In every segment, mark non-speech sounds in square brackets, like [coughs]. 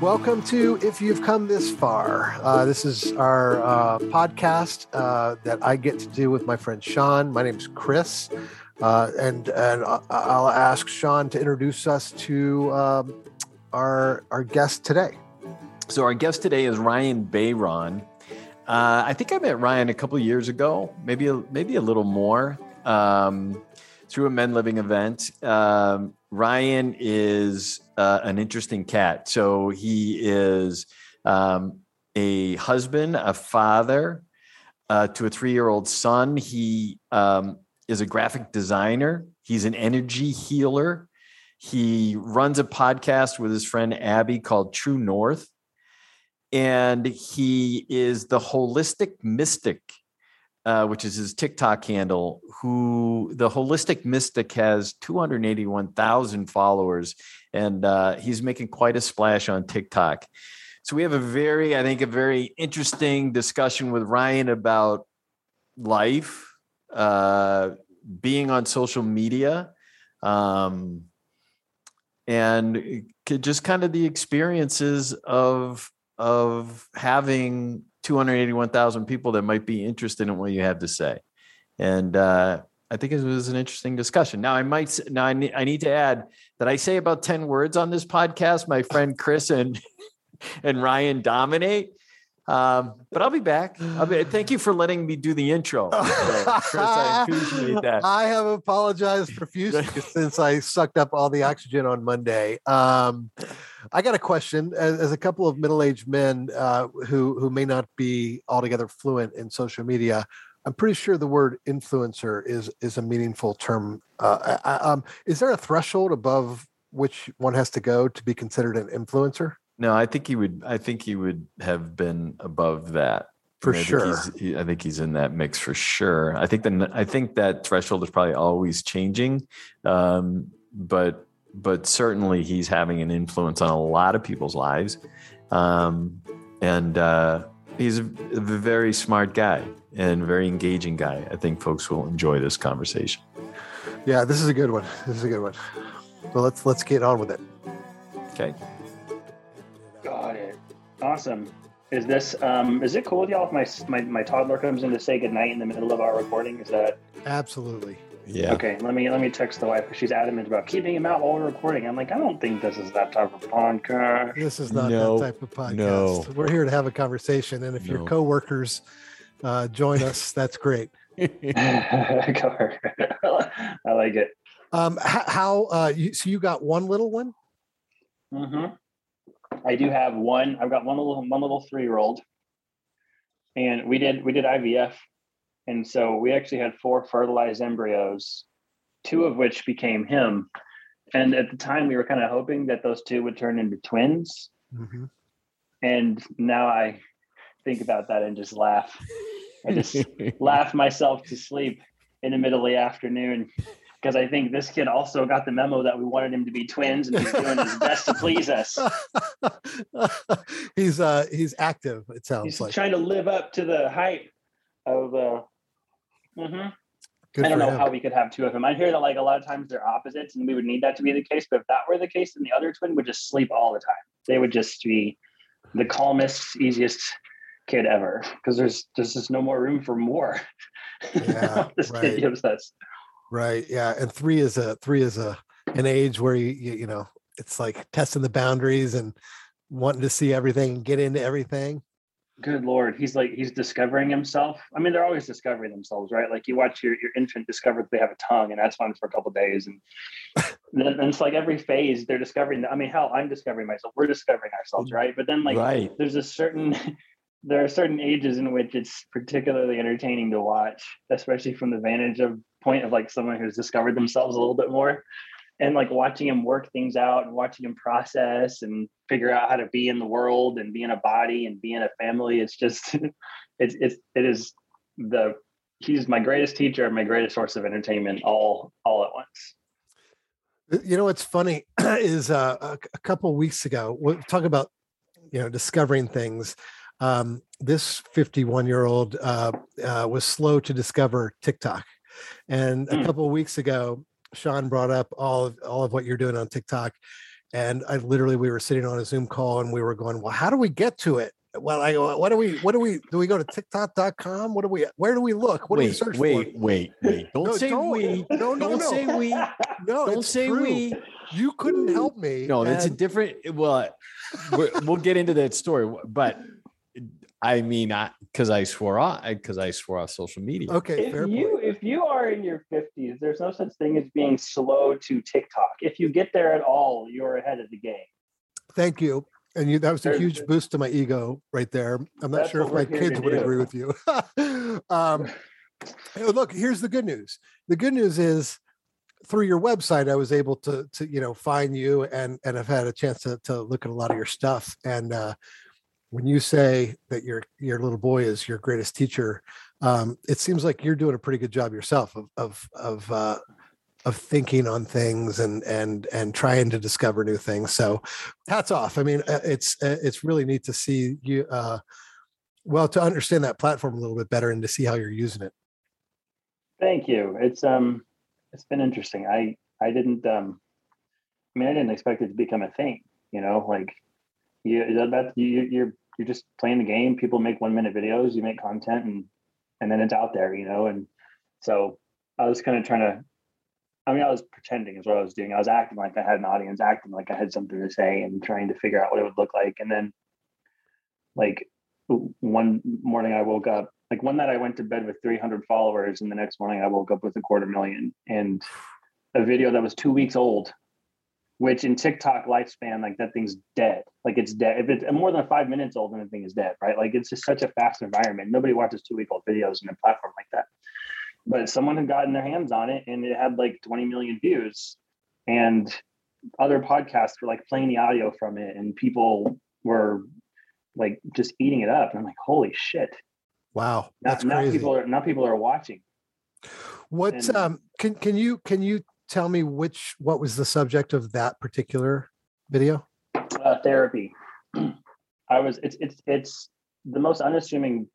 Welcome to If You've Come This Far. Uh, this is our uh, podcast uh, that I get to do with my friend Sean. My name's Chris, uh, and and I'll ask Sean to introduce us to um, our our guest today. So our guest today is Ryan Bayron. Uh, I think I met Ryan a couple years ago, maybe a, maybe a little more, um, through a Men Living event. Um, Ryan is uh, an interesting cat. So he is um, a husband, a father uh, to a three year old son. He um, is a graphic designer, he's an energy healer. He runs a podcast with his friend Abby called True North. And he is the holistic mystic uh, which is his TikTok handle, who the holistic mystic has 281,000 followers, and uh, he's making quite a splash on TikTok. So we have a very, I think, a very interesting discussion with Ryan about life, uh, being on social media, um, and just kind of the experiences of of having 281,000 people that might be interested in what you have to say. And uh, I think it was an interesting discussion. Now, I might now I need, I need to add that I say about 10 words on this podcast. My friend Chris and [laughs] and Ryan dominate. Um, but I'll be back. I'll be, thank you for letting me do the intro. So, [laughs] Chris, I appreciate that. I have apologized profusely [laughs] since I sucked up all the oxygen on Monday. Um, I got a question. As, as a couple of middle-aged men uh, who who may not be altogether fluent in social media, I'm pretty sure the word influencer is is a meaningful term. Uh, I, um, is there a threshold above which one has to go to be considered an influencer? No, I think he would. I think he would have been above that for I sure. He, I think he's in that mix for sure. I think that I think that threshold is probably always changing, um, but but certainly he's having an influence on a lot of people's lives, um, and uh, he's a, a very smart guy and very engaging guy. I think folks will enjoy this conversation. Yeah, this is a good one. This is a good one. Well, let's let's get on with it. Okay. Awesome. Is this um is it cool with y'all if my my, my toddler comes in to say goodnight in the middle of our recording? Is that absolutely? Yeah. Okay, let me let me text the wife because she's adamant about keeping him out while we're recording. I'm like, I don't think this is that type of podcast. This is not no, that type of podcast. No. We're here to have a conversation, and if no. your coworkers uh, join us, [laughs] that's great. [laughs] [laughs] I like it. Um, how, uh, you, so you got one little one? Mm-hmm. I do have one. I've got one little one little three year old, and we did we did IVF, and so we actually had four fertilized embryos, two of which became him. And at the time, we were kind of hoping that those two would turn into twins. Mm-hmm. And now I think about that and just laugh. I just [laughs] laugh myself to sleep in the middle of the afternoon because I think this kid also got the memo that we wanted him to be twins and he's doing his best to please us. [laughs] he's uh he's active, it sounds like he's like. trying to live up to the hype of uh mm-hmm. I don't know him. how we could have two of them. I hear that like a lot of times they're opposites and we would need that to be the case, but if that were the case, then the other twin would just sleep all the time. They would just be the calmest, easiest kid ever because there's there's just no more room for more. [laughs] Yeah, this right. kid gives us. Right. Yeah. And three is a three is a an age where you you, you know it's like testing the boundaries and wanting to see everything and get into everything. Good lord, he's like he's discovering himself. I mean, they're always discovering themselves, right? Like you watch your, your infant discover that they have a tongue, and that's fun for a couple days, and [laughs] then and it's like every phase they're discovering. I mean, hell, I'm discovering myself. We're discovering ourselves, mm, right? But then like right. there's a certain [laughs] there are certain ages in which it's particularly entertaining to watch, especially from the vantage of point of like someone who's discovered themselves a little bit more. And like watching him work things out and watching him process and figure out how to be in the world and be in a body and be in a family it's just [laughs] it's it's it is the he's my greatest teacher and my greatest source of entertainment all all at once. You know what's funny [clears throat] is uh, a, a couple weeks ago we'll talk about you know discovering things. Um, this 51 year old uh, uh, was slow to discover tiktok and a mm. couple of weeks ago, Sean brought up all of all of what you're doing on TikTok. and I literally we were sitting on a Zoom call and we were going, well, how do we get to it? Well, I what do we what do we do we go to tiktok.com? What do we where do we look? What wait, do we search wait, for? wait, wait. Wait. Don't No, say don't. we. No, no, don't no. say we. No, Don't say true. we. You couldn't help me. No, that's a different. Well, we'll get into that story, but I mean, I because I, swore off, because I swore off social media. okay. Fair if you point. if you are in your 50s there's no such thing as being slow to tiktok if you get there at all you're ahead of the game Thank you. And you that was a There's- huge boost to my ego right there. I'm not sure if my kids would do. agree with you. [laughs] um, look, here's the good news. The good news is through your website, I was able to to you know find you and and I've had a chance to to look at a lot of your stuff. And uh, when you say that your your little boy is your greatest teacher, um, it seems like you're doing a pretty good job yourself of of of uh, of thinking on things and and and trying to discover new things. So hats off. I mean, uh, it's uh, it's really neat to see you. Uh, well, to understand that platform a little bit better and to see how you're using it. thank you it's um it's been interesting i i didn't um i mean i didn't expect it to become a thing you know like you that, that you you're you're just playing the game people make one minute videos you make content and and then it's out there you know and so i was kind of trying to i mean i was pretending is what i was doing. I was acting like i had an audience acting like i had something to say and trying to figure out what it would look like. And then like one morning i woke up like one night i went to bed with 300 followers and the next morning i woke up with a quarter million. And a video that was two weeks old which in tiktok lifespan like that thing's dead. Like it's dead. If it's more than five minutes old then the thing is dead right? Like it's just such a fast environment. Nobody watches two week old videos in a platform like that. But someone had gotten their hands on it and it had like 20 million views and other podcasts were like playing the audio from it and people were like just eating it up. And i'm like holy shit. Wow, now, that's now crazy. people are now people are watching. What um, can can you can you tell me which what was the subject of that particular video? uh, therapy. [clears throat] I was it's it's it's the most unassuming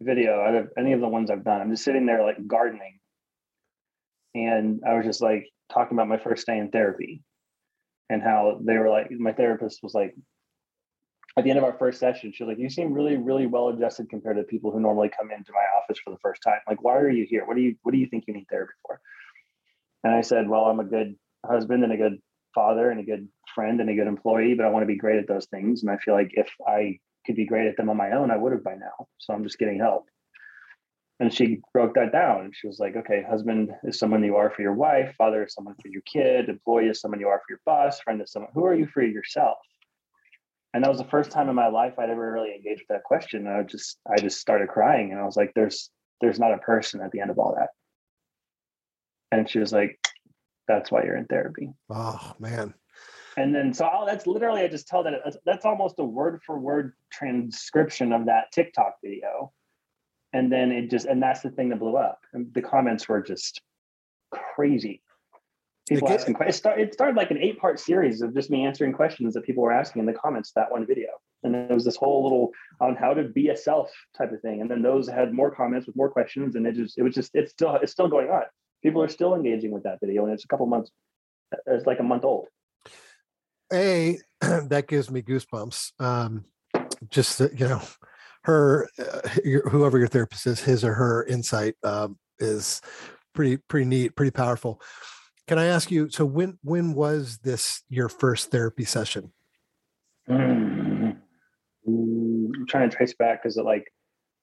video out of any of the ones i've done. I'm just sitting there like gardening. And i was just like talking about my first day in therapy and how they were like my therapist was like at the end of our first session she was like you seem really really well adjusted compared to people who normally come into my office for the first time. Like why are you here? What do you what do you think you need therapy for and i said well i'm a good husband and a good father and a good friend and a good employee, but I want to be great at those things. And I feel like if I could be great at them on my own, I would have by now. So I'm just getting help. And she broke that down. She was like, okay, husband is someone you are for your wife, father is someone for your kid, employee is someone you are for your boss, friend is someone, who are you for yourself? And that was the first time in my life I'd ever really engaged with that question. And I just, I just started crying and I was like, there's, there's not a person at the end of all that. And she was like, that's why you're in therapy Oh man, and then so I'll, that's literally I just tell that that's, that's almost a word for word transcription of that TikTok video, and then it just and that's the thing that blew up. And the comments were just crazy. People Again- asking questions. It, start, it started like an eight part series of just me answering questions that people were asking in the comments that one video, and then there was this whole little on how to be a self type of thing, and then those had more comments with more questions, and it just it was just it's still it's still going on. People are still engaging with that video, and it's a couple months. It's like a month old. a [clears throat] that gives me goosebumps. Um, just that, you know, her uh, your, whoever your therapist is, his or her insight um, is pretty pretty neat, pretty powerful. Can I ask you? So when when was this your first therapy session? Mm. Mm, I'm trying to trace back because it like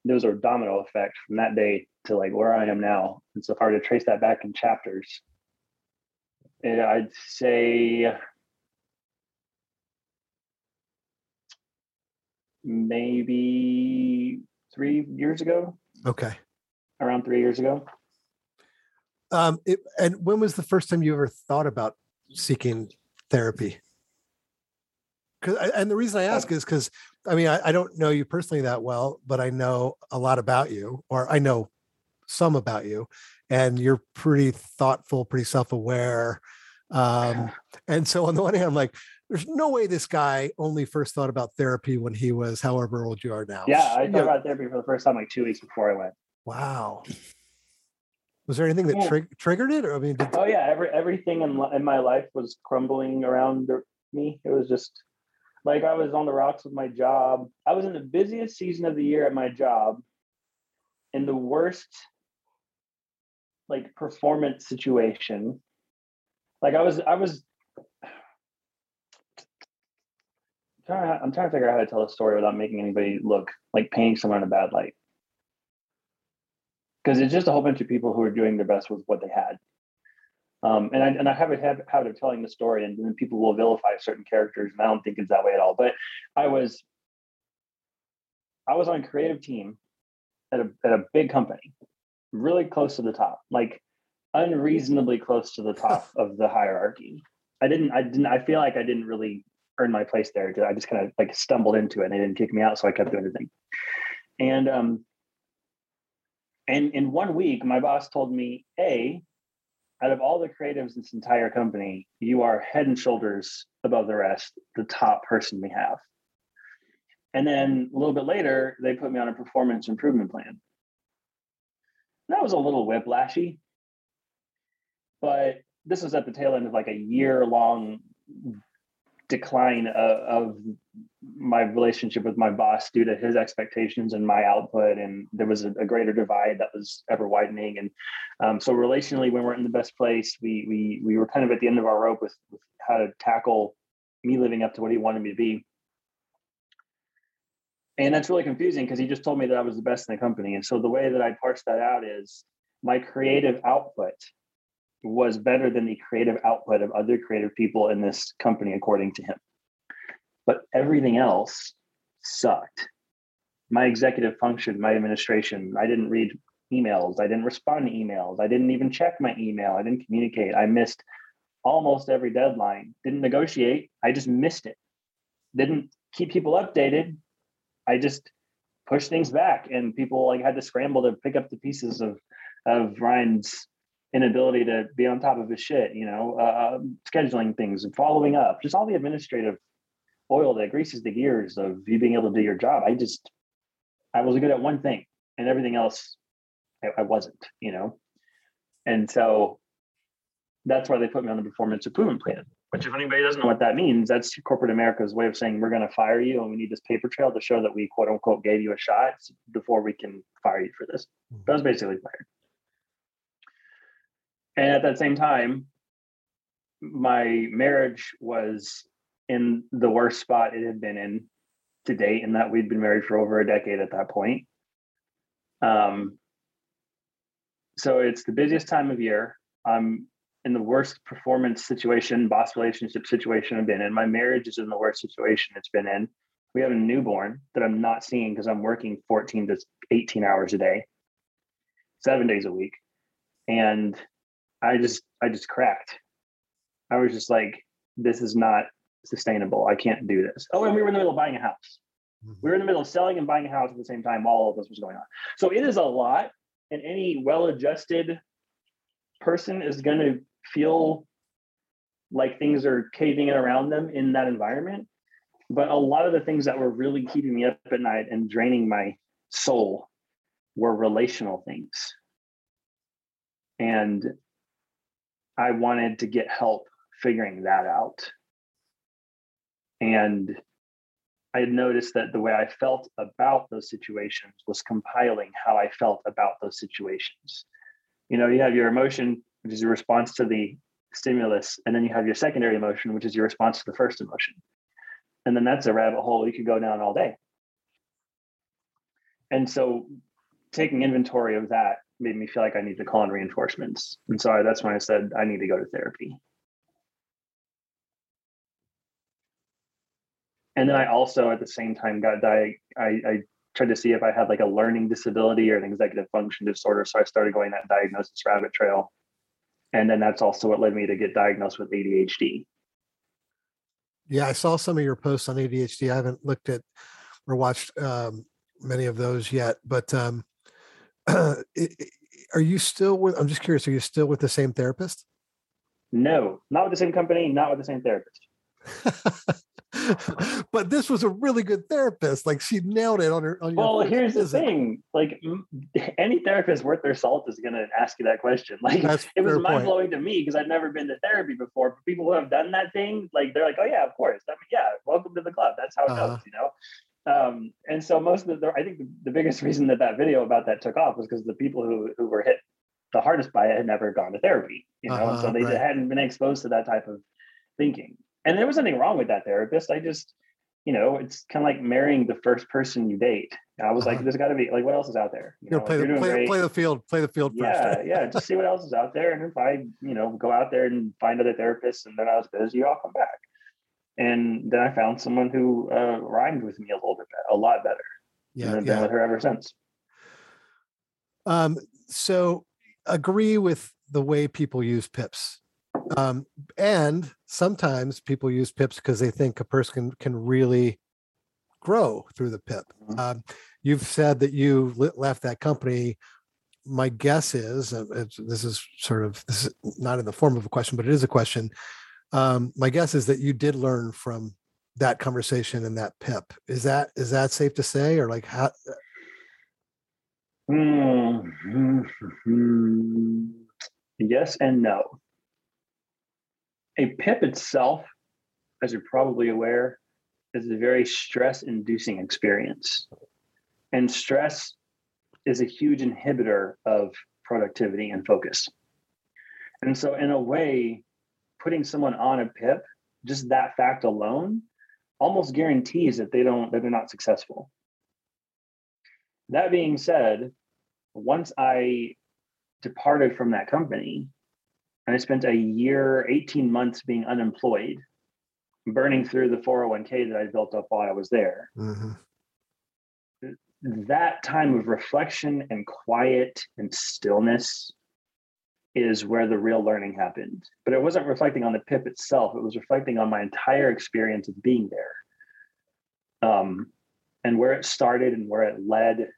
there was a domino effect from that day to like where I am now. And so if I were to trace that back in chapters, and I'd say maybe three years ago, Okay. around three years ago. Um, it, and when was the first time you ever thought about seeking therapy? Cause, and the reason I ask is because I mean I, I don't know you personally that well, but I know a lot about you, or I know some about you, and you're pretty thoughtful, pretty self-aware. Um, and so on the one hand, I'm like, there's no way this guy only first thought about therapy when he was however old you are now. Yeah, I thought know, about therapy for the first time like two weeks before I went. Wow. Was there anything that Yeah. trig- triggered it? Or I mean, did, Oh yeah, every everything in in my life was crumbling around me. It was just like I was on the rocks with my job. I was in the busiest season of the year at my job, in the worst like performance situation. Like I was, I was. Trying, I'm trying to figure out how to tell a story without making anybody look like painting someone in a bad light. Because it's just a whole bunch of people who are doing their best with what they had. Um, and I and I have a habit of telling the story, and then people will vilify certain characters, and I don't think it's that way at all. But I was, I was on a creative team at a at a big company, really close to the top, like unreasonably close to the top [laughs] of the hierarchy. I didn't, I didn't, I feel like I didn't really earn my place there. I just kind of like stumbled into it, and they didn't kick me out, so I kept doing the thing. And um, and in one week, my boss told me, "A, out of all the creatives in this entire company, you are head and shoulders above the rest, the top person we have. And then a little bit later, they put me on a performance improvement plan. That was a little whiplashy, but this was at the tail end of like a year long decline of, of my relationship with my boss due to his expectations and my output and there was a, a greater divide that was ever widening. And um, so relationally when we weren't in the best place. We we we were kind of at the end of our rope with, with how to tackle me living up to what he wanted me to be. And that's really confusing because he just told me that i was the best in the company. And so the way that i parse that out is my creative output was better than the creative output of other creative people in this company according to him but everything else sucked. My executive function, my administration, I didn't read emails, I didn't respond to emails, I didn't even check my email, I didn't communicate, I missed almost every deadline, didn't negotiate, I just missed it. Didn't keep people updated, I just pushed things back and people like had to scramble to pick up the pieces of of Ryan's inability to be on top of his shit, you know, uh, scheduling things and following up, just all the administrative oil that greases the gears of you being able to do your job. I just, I was good at one thing and everything else I, I wasn't, you know? And so that's why they put me on the performance improvement plan, which if anybody doesn't know what that means, that's corporate America's way of saying we're going to fire you and we need this paper trail to show that we quote unquote gave you a shot before we can fire you for this. Mm-hmm. That was basically fired. And at that same time, my marriage was in the worst spot it had been in to date, in that we'd been married for over a decade at that point. Um, so it's the busiest time of year. I'm in the worst performance situation, boss relationship situation I've been in. My marriage is in the worst situation it's been in. We have a newborn that I'm not seeing because I'm working 14 to 18 hours a day, seven days a week. And I just, I just cracked. I was just like, this is not sustainable. I can't do this. Oh, and we were in the middle of buying a house. Mm-hmm. We were in the middle of selling and buying a house at the same time while all of this was going on. So it is a lot. And any well adjusted person is going to feel like things are caving in around them in that environment. But a lot of the things that were really keeping me up at night and draining my soul were relational things. And I wanted to get help figuring that out. And I had noticed that the way I felt about those situations was compiling how I felt about those situations. You know, you have your emotion, which is your response to the stimulus, and then you have your secondary emotion, which is your response to the first emotion. And then that's a rabbit hole you could go down all day. And so taking inventory of that made me feel like I need to call in reinforcements. And so that's when I said I need to go to therapy. And then I also at the same time got di- I, I tried to see if I had like a learning disability or an executive function disorder. So I started going that diagnosis rabbit trail. And then that's also what led me to get diagnosed with ADHD. Yeah, I saw some of your posts on ADHD. I haven't looked at or watched um, many of those yet, but um, [clears throat] are you still with? I'm just curious. Are you still with the same therapist? No, not with the same company, not with the same therapist. [laughs] [laughs] but this was a really good therapist. Like she nailed it on her. On well, here's the thing: like [laughs] any therapist worth their salt is going to ask you that question. [laughs] Like That's it was mind blowing to me because I'd never been to therapy before. But people who have done that thing, like they're like, "Oh yeah, of course. I mean, yeah, welcome to the club. That's how it uh-huh. goes," you know. Um, and so most of the, I think the, the biggest reason that that video about that took off was because the people who who were hit the hardest by it had never gone to therapy, you know, uh-huh, so they right. hadn't been exposed to that type of thinking. And there was nothing wrong with that therapist. I just, you know, it's kind of like marrying the first person you date. I was uh-huh. like, there's got to be like, what else is out there? You, know, play, the, play, play, the field, play the field. Yeah, first. yeah, just see what else is out there, and if I, you know, go out there and find other therapists, and then I was busy, I'll come back. And then I found someone who uh, rhymed with me a little bit, a lot better. Yeah, and I've yeah. been with her ever since. Um, so agree with the way people use pips um, and sometimes people use pips because they think a person can, can really grow through the pip mm-hmm. um, you've said that you left that company. My guess is uh, this is sort of this is not in the form of a question but it is a question. Um, my guess is that you did learn from that conversation and that pip is that is that safe to say? Or like how mm-hmm. yes and no a PIP itself, as you're probably aware, is a very stress inducing experience. And stress is a huge inhibitor of productivity and focus. And so, in a way, putting someone on a PIP, just that fact alone, almost guarantees that they don't that they're not successful. That being said, once I departed from that company, and I spent a year, 18 months being unemployed, burning through the 401k that I built up while I was there. Mm-hmm. That time of reflection and quiet and stillness is where the real learning happened. But it wasn't reflecting on the PIP itself, it was reflecting on my entire experience of being there. Um, and where it started and where it led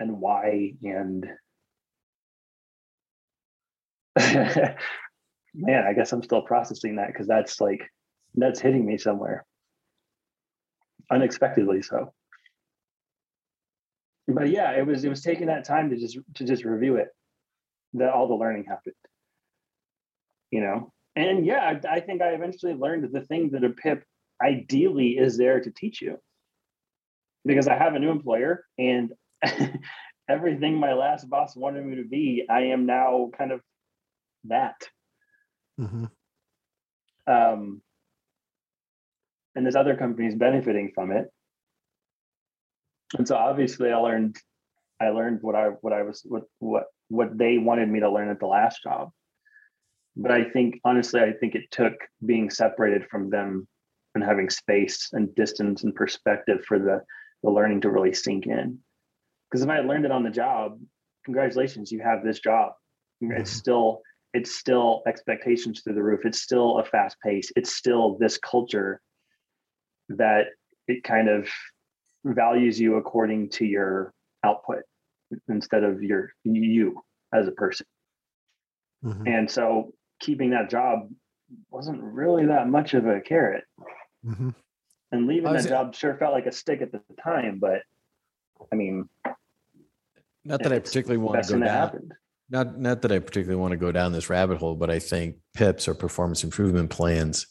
and why and [laughs] man, I guess I'm still processing that because that's like that's hitting me somewhere unexpectedly so. But yeah, it was it was taking that time to just to just review it that all the learning happened. You know, and yeah, I, I think I eventually learned the thing that a PIP ideally is there to teach you because I have a new employer and [laughs] everything my last boss wanted me to be, I am now kind of that. Mm-hmm. Um, and there's other companies benefiting from it. And so obviously I learned I learned what I what I was what what what they wanted me to learn at the last job. But I think honestly, I think it took being separated from them and having space and distance and perspective for the the learning to really sink in. Because if I had learned it on the job, congratulations, you have this job. Mm-hmm. It's still it's still expectations through the roof. It's still a fast pace. It's still this culture that it kind of values you according to your output instead of your you as a person. Mm-hmm. And so keeping that job wasn't really that much of a carrot. Mm-hmm. And leaving that job sure felt like a stick at the time, but I mean, not that I particularly want to go down. Happened. Not not that I particularly want to go down this rabbit hole, but I think PIPs or performance improvement plans,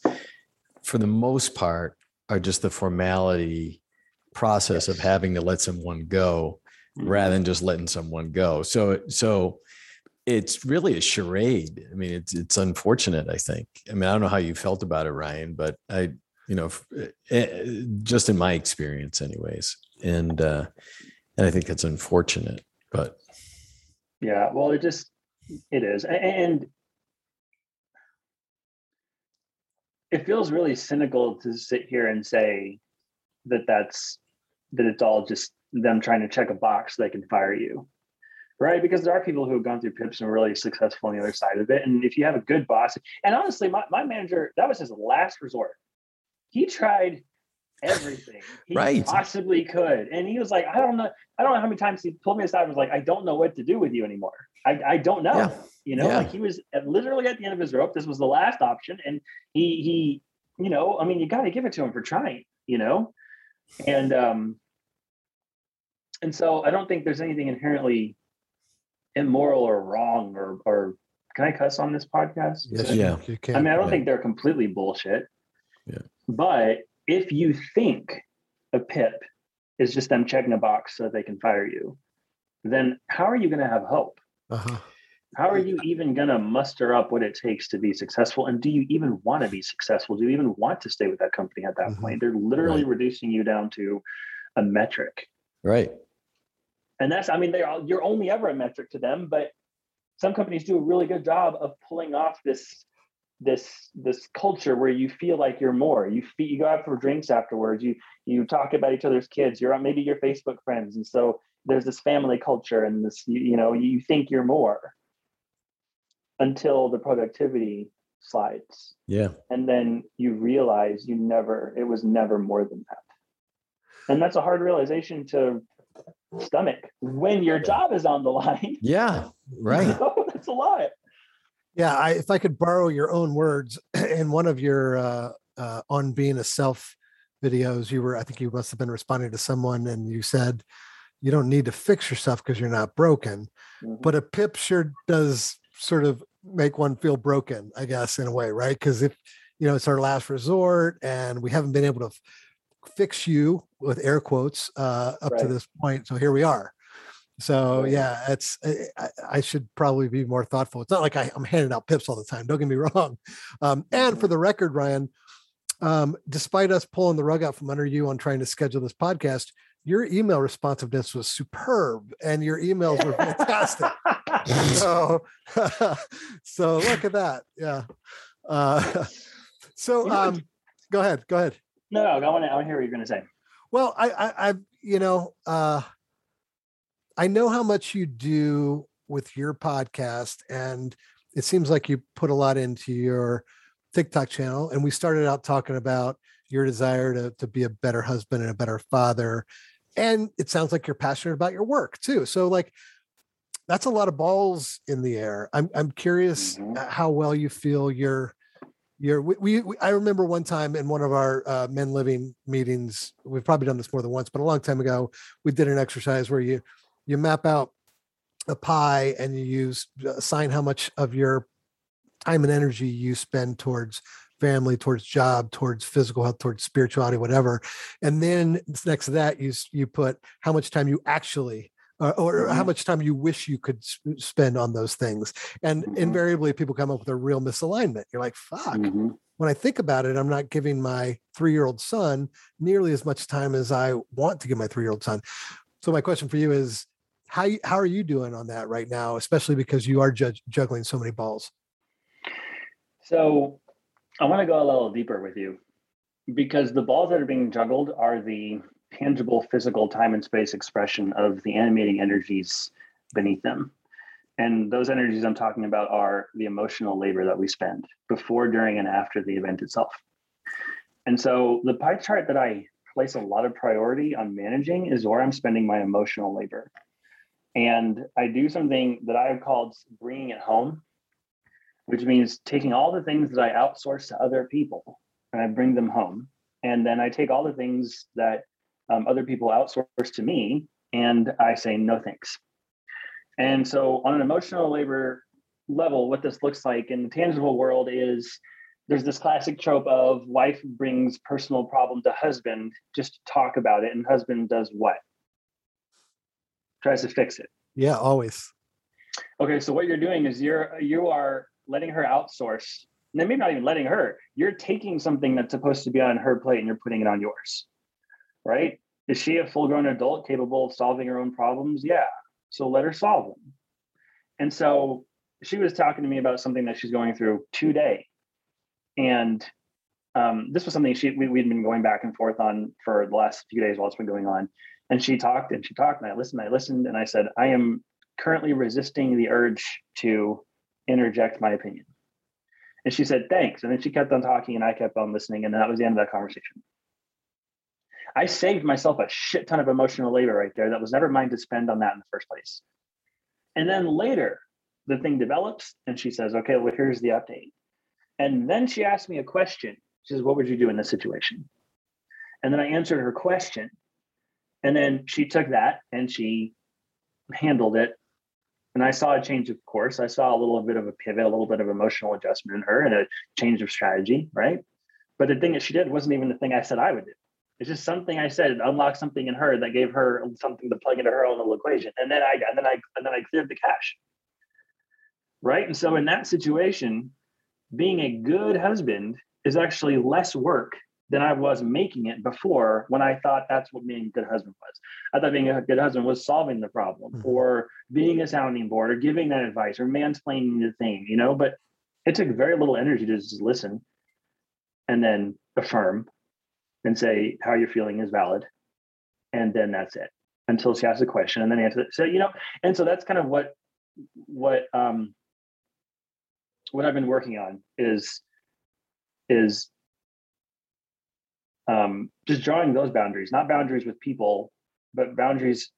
for the most part, are just the formality process of having to let someone go mm-hmm. rather than just letting someone go. So so it's really a charade. I mean, it's it's unfortunate. I think. I mean, I don't know how you felt about it, Ryan, but I, you know, eh, eh, just in my experience, anyways, and uh, and I think it's unfortunate. But yeah, well, it just it is, and it feels really cynical to sit here and say that that's that it's all just them trying to check a box so they can fire you right? Because there are people who have gone through pips and are really successful on the other side of it and if you have a good boss and honestly my, my manager that was his last resort. He tried everything he right. possibly could. And he was like, I don't know, I don't know how many times he pulled me aside and was like, I don't know what to do with you anymore. I, I don't know. Yeah. You know, yeah. like he was at, literally at the end of his rope. This was the last option. And he he you know, I mean, you got to give it to him for trying, you know, and um, and so I don't think there's anything inherently immoral or wrong or or can I cuss on this podcast? Yes, Yeah. you, you can. I mean, I don't Right. think they're completely bullshit. Yeah. But if you think a PIP is just them checking a box so they can fire you, then how are you going to have hope? uh-huh. How are you even going to muster up what it takes to be successful? And do you even want to be successful? Do you even want to stay with that company at that Mhm. point? They're literally Right. reducing you down to a metric. Right. And that's, I mean, they're all, you're only ever a metric to them, but some companies do a really good job of pulling off this this this culture where you feel like you're more. You feel, you go out for drinks afterwards. You you talk about each other's kids. You're on maybe your Facebook friends, and so there's this family culture and this you, you know you think you're more until the productivity slides, Yeah. and then you realize you never it was never more than that, and that's a hard realization to stomach when your job is on the line. Yeah. [laughs] Right. So that's a lot. Yeah, I, if I could borrow your own words [clears throat] in one of your uh, uh, on being a self videos, you were I think you must have been responding to someone, and you said you don't need to fix yourself because you're not broken, Mhm. but a pip sure does sort of make one feel broken, I guess, in a way, right? Because if you know it's our last resort, and we haven't been able to f- fix you with air quotes uh, up to this point, so here we are. So yeah, it's I, I- I should probably be more thoughtful. It's not like I, I'm handing out pips all the time. Don't get me [laughs] wrong. Um, and for the record, Ryan, um, despite us pulling the rug out from under you on trying to schedule this podcast, your email responsiveness was superb, and your emails were fantastic. [laughs] so, [laughs] so look at that. Yeah. Uh, so um, go ahead. Go ahead. no, no, I want to. I want to hear what you're going to say. Well, I, I, I, you know, uh, I know how much you do with your podcast, and it seems like you put a lot into your TikTok channel. And we started out talking about your desire to to be a better husband and a better father, and it sounds like you're passionate about your work too. So, like, that's a lot of balls in the air. I'm I'm curious Mhm. uh, how well you feel you're you're we, we, we I remember one time in one of our uh, men living meetings, we've probably done this more than once, but a long time ago, we did an exercise where you you map out a pie and you use assign how much of your time and energy you spend towards family towards job towards physical health towards spirituality whatever and then next to that you you put how much time you actually uh, or how Mhm. much time you wish you could s- spend on those things and Mhm. invariably people come up with a real misalignment you're like fuck Mhm. when I think about it, I'm not giving my three year old son nearly as much time as I want to give my three year old son. So my question for you is how how are you doing on that right now, especially because you are judge, juggling so many balls? So I want to go a little deeper with you because the balls that are being juggled are the tangible physical time and space expression of the animating energies beneath them. And those energies I'm talking about are the emotional labor that we spend before, during, and after the event itself. And so the pie chart that I place a lot of priority on managing is where I'm spending my emotional labor. And I do something that I've called bringing it home which means taking all the things that I outsource to other people and I bring them home. And then I take all the things that um, other people outsource to me and I say, no thanks. And so, on an emotional labor level, what this looks like in the tangible world is there's this classic trope of wife brings personal problem to husband just to talk about it. And husband does what? Tries to fix it. Yeah, always. Okay, so what you're doing is you're you are letting her outsource. And then maybe not even letting her. You're taking something that's supposed to be on her plate and you're putting it on yours. Right? Is she a full-grown adult capable of solving her own problems? Yeah. So let her solve them. And so she was talking to me about something that she's going through today. And um, this was something she we, we'd been going back and forth on for the last few days while it's been going on. And she talked and she talked and I listened, I listened, and I said, I am currently resisting the urge to interject my opinion. And she said, thanks. And then she kept on talking and I kept on listening. And that was the end of that conversation. I saved myself a shit ton of emotional labor right there that was never mine to spend on that in the first place. And then later, the thing develops and she says, okay, well, here's the update. And then she asked me a question She says, What would you do in this situation? And then I answered her question. And then she took that and she handled it. And I saw a change of course. I saw a little bit of a pivot, a little bit of emotional adjustment in her and a change of strategy, right? But the thing that she did wasn't even the thing I said I would do. It's just something I said unlocked something in her that gave her something to plug into her own little equation. And then I and then I and then I cleared the cache. Right. And so in that situation, being a good husband is actually less work than I was making it before when I thought that's what being a good husband was. I thought being a good husband was solving the problem mm-hmm. or being a sounding board or giving that advice or mansplaining the thing, you know, but it took very little energy to just listen and then affirm and say how you're feeling is valid. And then that's it until she asks a question and then answer it. So, you know, and so that's kind of what, what, um, what I've been working on is, is um, just drawing those boundaries, not boundaries with people, but boundaries.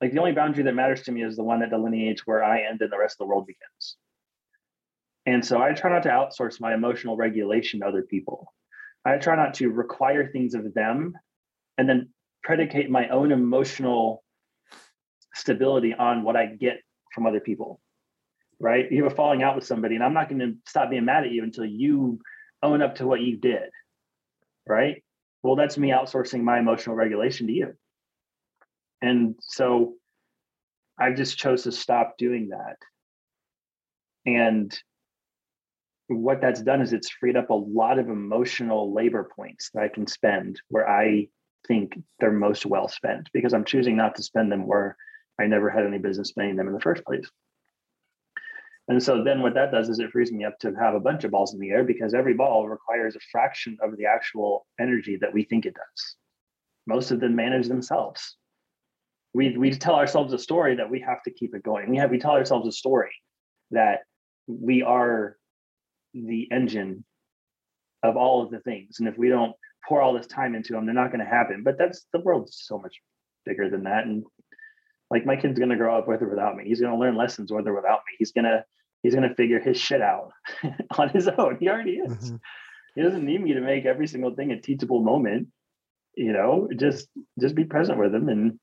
Like the only boundary that matters to me is the one that delineates where I end and the rest of the world begins. And so I try not to outsource my emotional regulation to other people. I try not to require things of them and then predicate my own emotional stability on what I get from other people. Right? You have a falling out with somebody, and I'm not going to stop being mad at you until you own up to what you did right? Well, that's me outsourcing my emotional regulation to you. And so I just chose to stop doing that. And what that's done is it's freed up a lot of emotional labor points that I can spend where I think they're most well spent because I'm choosing not to spend them where I never had any business spending them in the first place. And so then what that does is it frees me up to have a bunch of balls in the air because every ball requires a fraction of the actual energy that we think it does. Most of them manage themselves. We, we tell ourselves a story that we have to keep it going. We have we tell ourselves a story that we are the engine of all of the things. And if we don't pour all this time into them, they're not going to happen. But that's the world's so much bigger than that. And like my kid's going to grow up with or without me. He's going to learn lessons with or without me. He's going to he's going to figure his shit out [laughs] on his own. He already is. Mm-hmm. He doesn't need me to make every single thing a teachable moment. You know, just just be present with him and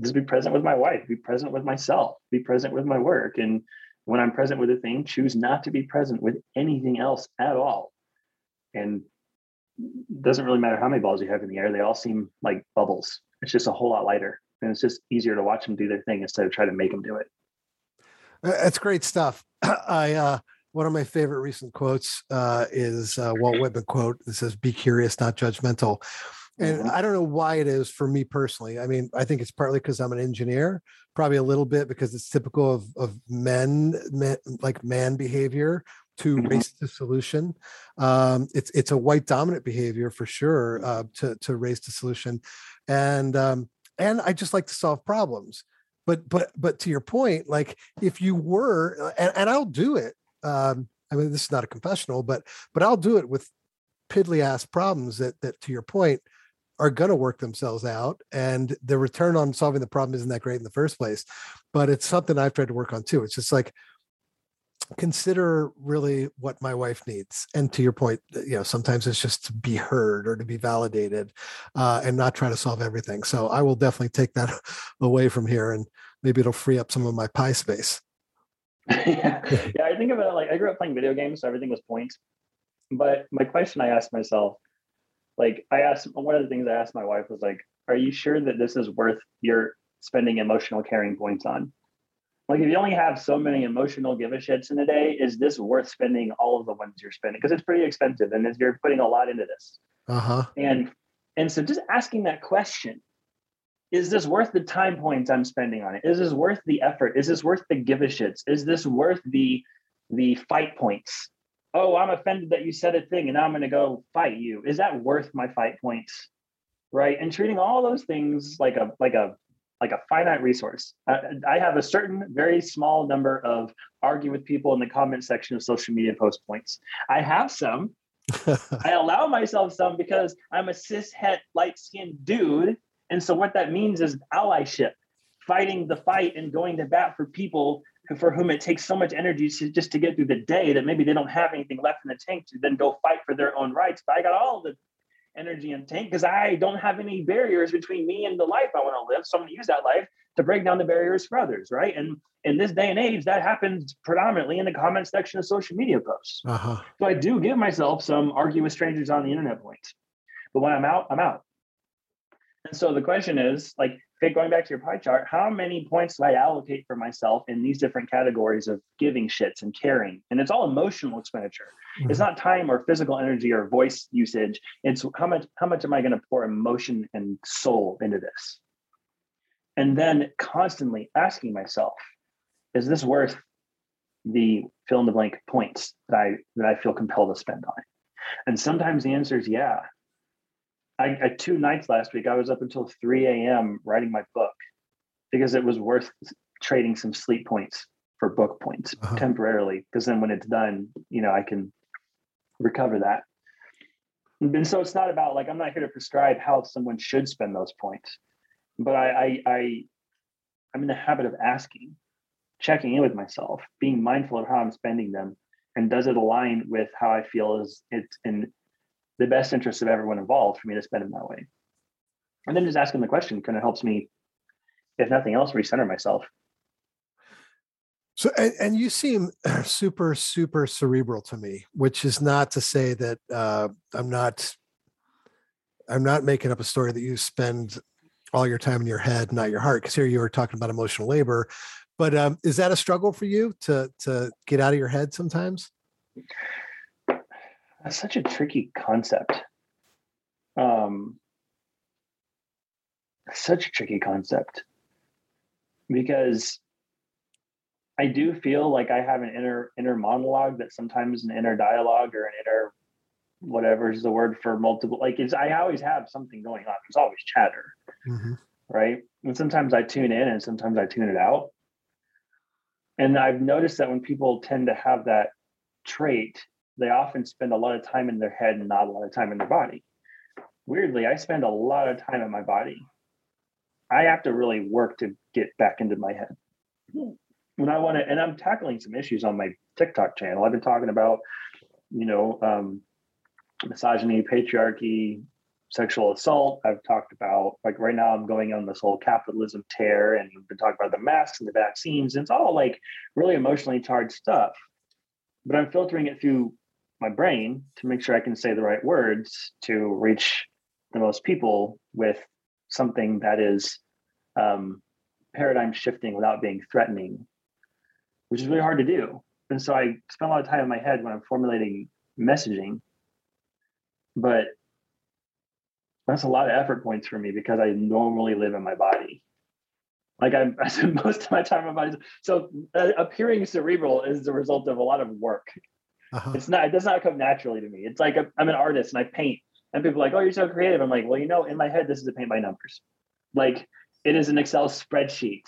just be present with my wife, be present with myself, be present with my work. And when I'm present with a thing, choose not to be present with anything else at all. And doesn't really matter how many balls you have in the air, they all seem like bubbles. It's just a whole lot lighter. And it's just easier to watch them do their thing instead of try to make them do it. That's great stuff. [clears throat] I uh, one of my favorite recent quotes uh, is uh, Walt Whitman quote that says, "Be curious, not judgmental." And mm-hmm. I don't know why it is for me personally. I mean, I think it's partly because I'm an engineer, probably a little bit because it's typical of of men, men like man behavior to mm-hmm. race to solution. Um, it's it's a white dominant behavior for sure uh, to to race to solution, and um, and I just like to solve problems but but but to your point like if you were uh, and, and i'll do it um i mean this is not a confessional but but i'll do it with piddly ass problems that that to your point are going to work themselves out and the return on solving the problem isn't that great in the first place but it's something i've tried to work on too. It's just like consider really what my wife needs and to your point you know sometimes it's just to be heard or to be validated uh, and not try to solve everything. So i will definitely take that [laughs] away from here and maybe it'll free up some of my pie space. [laughs] Yeah. yeah i think about it like i grew up playing video games so everything was points but my question i asked myself like i asked one of the things i asked my wife was like are you sure that this is worth your spending emotional caring points on like if you only have so many emotional give a shits in a day, is this worth spending all of the ones you're spending? Because it's pretty expensive and you're putting a lot into this. Uh-huh. And and so just asking that question, is this worth the time points I'm spending on it? Is this worth the effort? Is this worth the give a shits? Is this worth the the fight points? Oh, I'm offended that you said a thing and now I'm gonna go fight you. Is that worth my fight points? Right. And treating all those things like a like a like a finite resource. I, I, have a certain very small number of argue with people in the comment section of social media post points. I have some. [laughs] I allow myself some because I'm a cis het light skinned dude. And so what that means is allyship, fighting the fight and going to bat for people for whom it takes so much energy to, just to get through the day that maybe they don't have anything left in the tank to then go fight for their own rights. But I got all the energy tank because I don't have any barriers between me and the life I want to live. So I'm going to use that life to break down the barriers for others, right? And in this day and age, that happens predominantly in the comment section of social media posts. Uh-huh. So I do give myself some argue with strangers on the internet points. But when I'm out, I'm out. And so the question is like, okay, going back to your pie chart, how many points do I allocate for myself in these different categories of giving shits and caring? And it's all emotional expenditure. Mm-hmm. It's not time or physical energy or voice usage. It's how much how much am I going to pour emotion and soul into this? And then constantly asking myself, is this worth the fill in the blank points that I that I feel compelled to spend on it? And sometimes the answer is yeah. I, I two nights last week, I was up until 3 a.m. writing my book because it was worth trading some sleep points for book points uh-huh. temporarily. Because then when it's done, you know, I can recover that. And so it's not about like I'm not here to prescribe how someone should spend those points, but I I, I I'm in the habit of asking, checking in with myself, being mindful of how I'm spending them, and does it align with how I feel is it's in the best interest of everyone involved for me to spend them that way. And then just asking the question kind of helps me, if nothing else, recenter myself. So, and, and you seem [clears throat] super, super cerebral to me, which is not to say that uh, I'm not, I'm not making up a story that you spend all your time in your head, not your heart. Because here you were talking about emotional labor, but um, is that a struggle for you to to get out of your head sometimes? That's such a tricky concept. Um, such a tricky concept because I do feel like I have an inner inner monologue that sometimes an inner dialogue or an inner whatever is the word for multiple like it's I always have something going on. There's always chatter. Mm-hmm. Right. And sometimes I tune in and sometimes I tune it out. And I've noticed that when people tend to have that trait, they often spend a lot of time in their head and not a lot of time in their body. Weirdly, I spend a lot of time in my body. I have to really work to get back into my head. When I want to, and I'm tackling some issues on my TikTok channel. I've been talking about, you know, um, misogyny, patriarchy, sexual assault. I've talked about, like, right now I'm going on this whole capitalism tear and we've been talking about the masks and the vaccines. And it's all like really emotionally charged stuff. But I'm filtering it through my brain to make sure I can say the right words to reach the most people with something that is um, paradigm shifting without being threatening, which is really hard to do. And so I spend a lot of time in my head when I'm formulating messaging, but that's a lot of effort points for me because I normally live in my body. Like I'm, [laughs] I spend most of my time in my body. So uh, appearing cerebral is the result of a lot of work. Uh-huh. It's not. It does not come naturally to me. It's like i am an artist and I paint, and people are like, "Oh, you're so creative." I'm like, "Well, you know, in my head, this is a paint by numbers. Like it is an Excel spreadsheet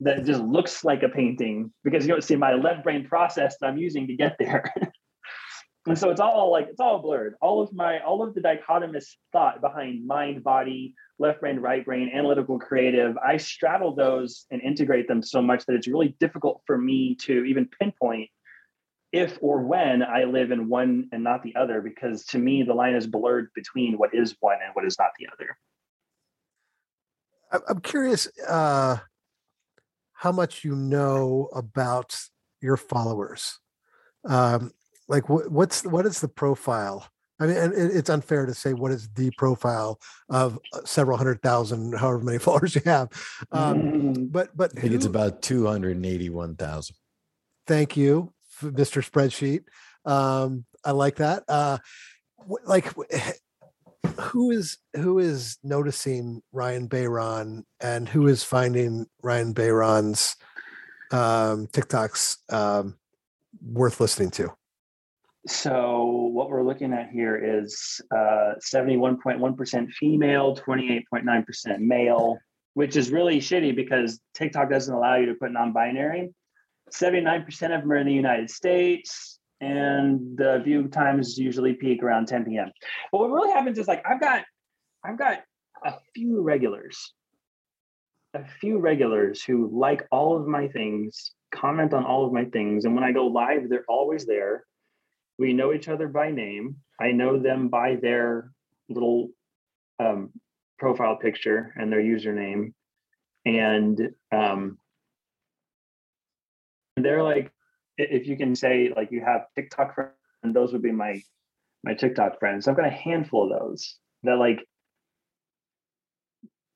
that just looks like a painting because you don't see my left brain process that I'm using to get there." [laughs] and so it's all like it's all blurred. All of my all of the dichotomous thought behind mind, body, left brain, right brain, analytical, creative. I straddle those and integrate them so much that it's really difficult for me to even pinpoint if or when I live in one and not the other, because to me, the line is blurred between what is one and what is not the other. I'm curious uh, how much you know about your followers. Um, like, what's what is the profile? I mean, and it's unfair to say what is the profile of uh, several hundred thousand, however many [laughs] followers you have. Um, mm-hmm. But but I think who, it's about two hundred eighty-one thousand. Thank you. Mr. Spreadsheet. Um, I like that. Uh, like, [sighs] who is who is noticing Ryan Bayron and who is finding Ryan Bayron's um, TikToks um, worth listening to? So what we're looking at here is uh, 71.1% female, 28.9% male, which is really shitty because TikTok doesn't allow you to put non-binary. 79% of them are in the United States, and the view times usually peak around 10 p.m. But what really happens is like I've got I've got a few regulars, a few regulars who like all of my things comment on all of my things. And when I go live, they're always there. We know each other by name. I know them by their little um, profile picture and their username. And um, they're like, if you can say like you have TikTok friends, and those would be my my TikTok friends. I've got a handful of those that like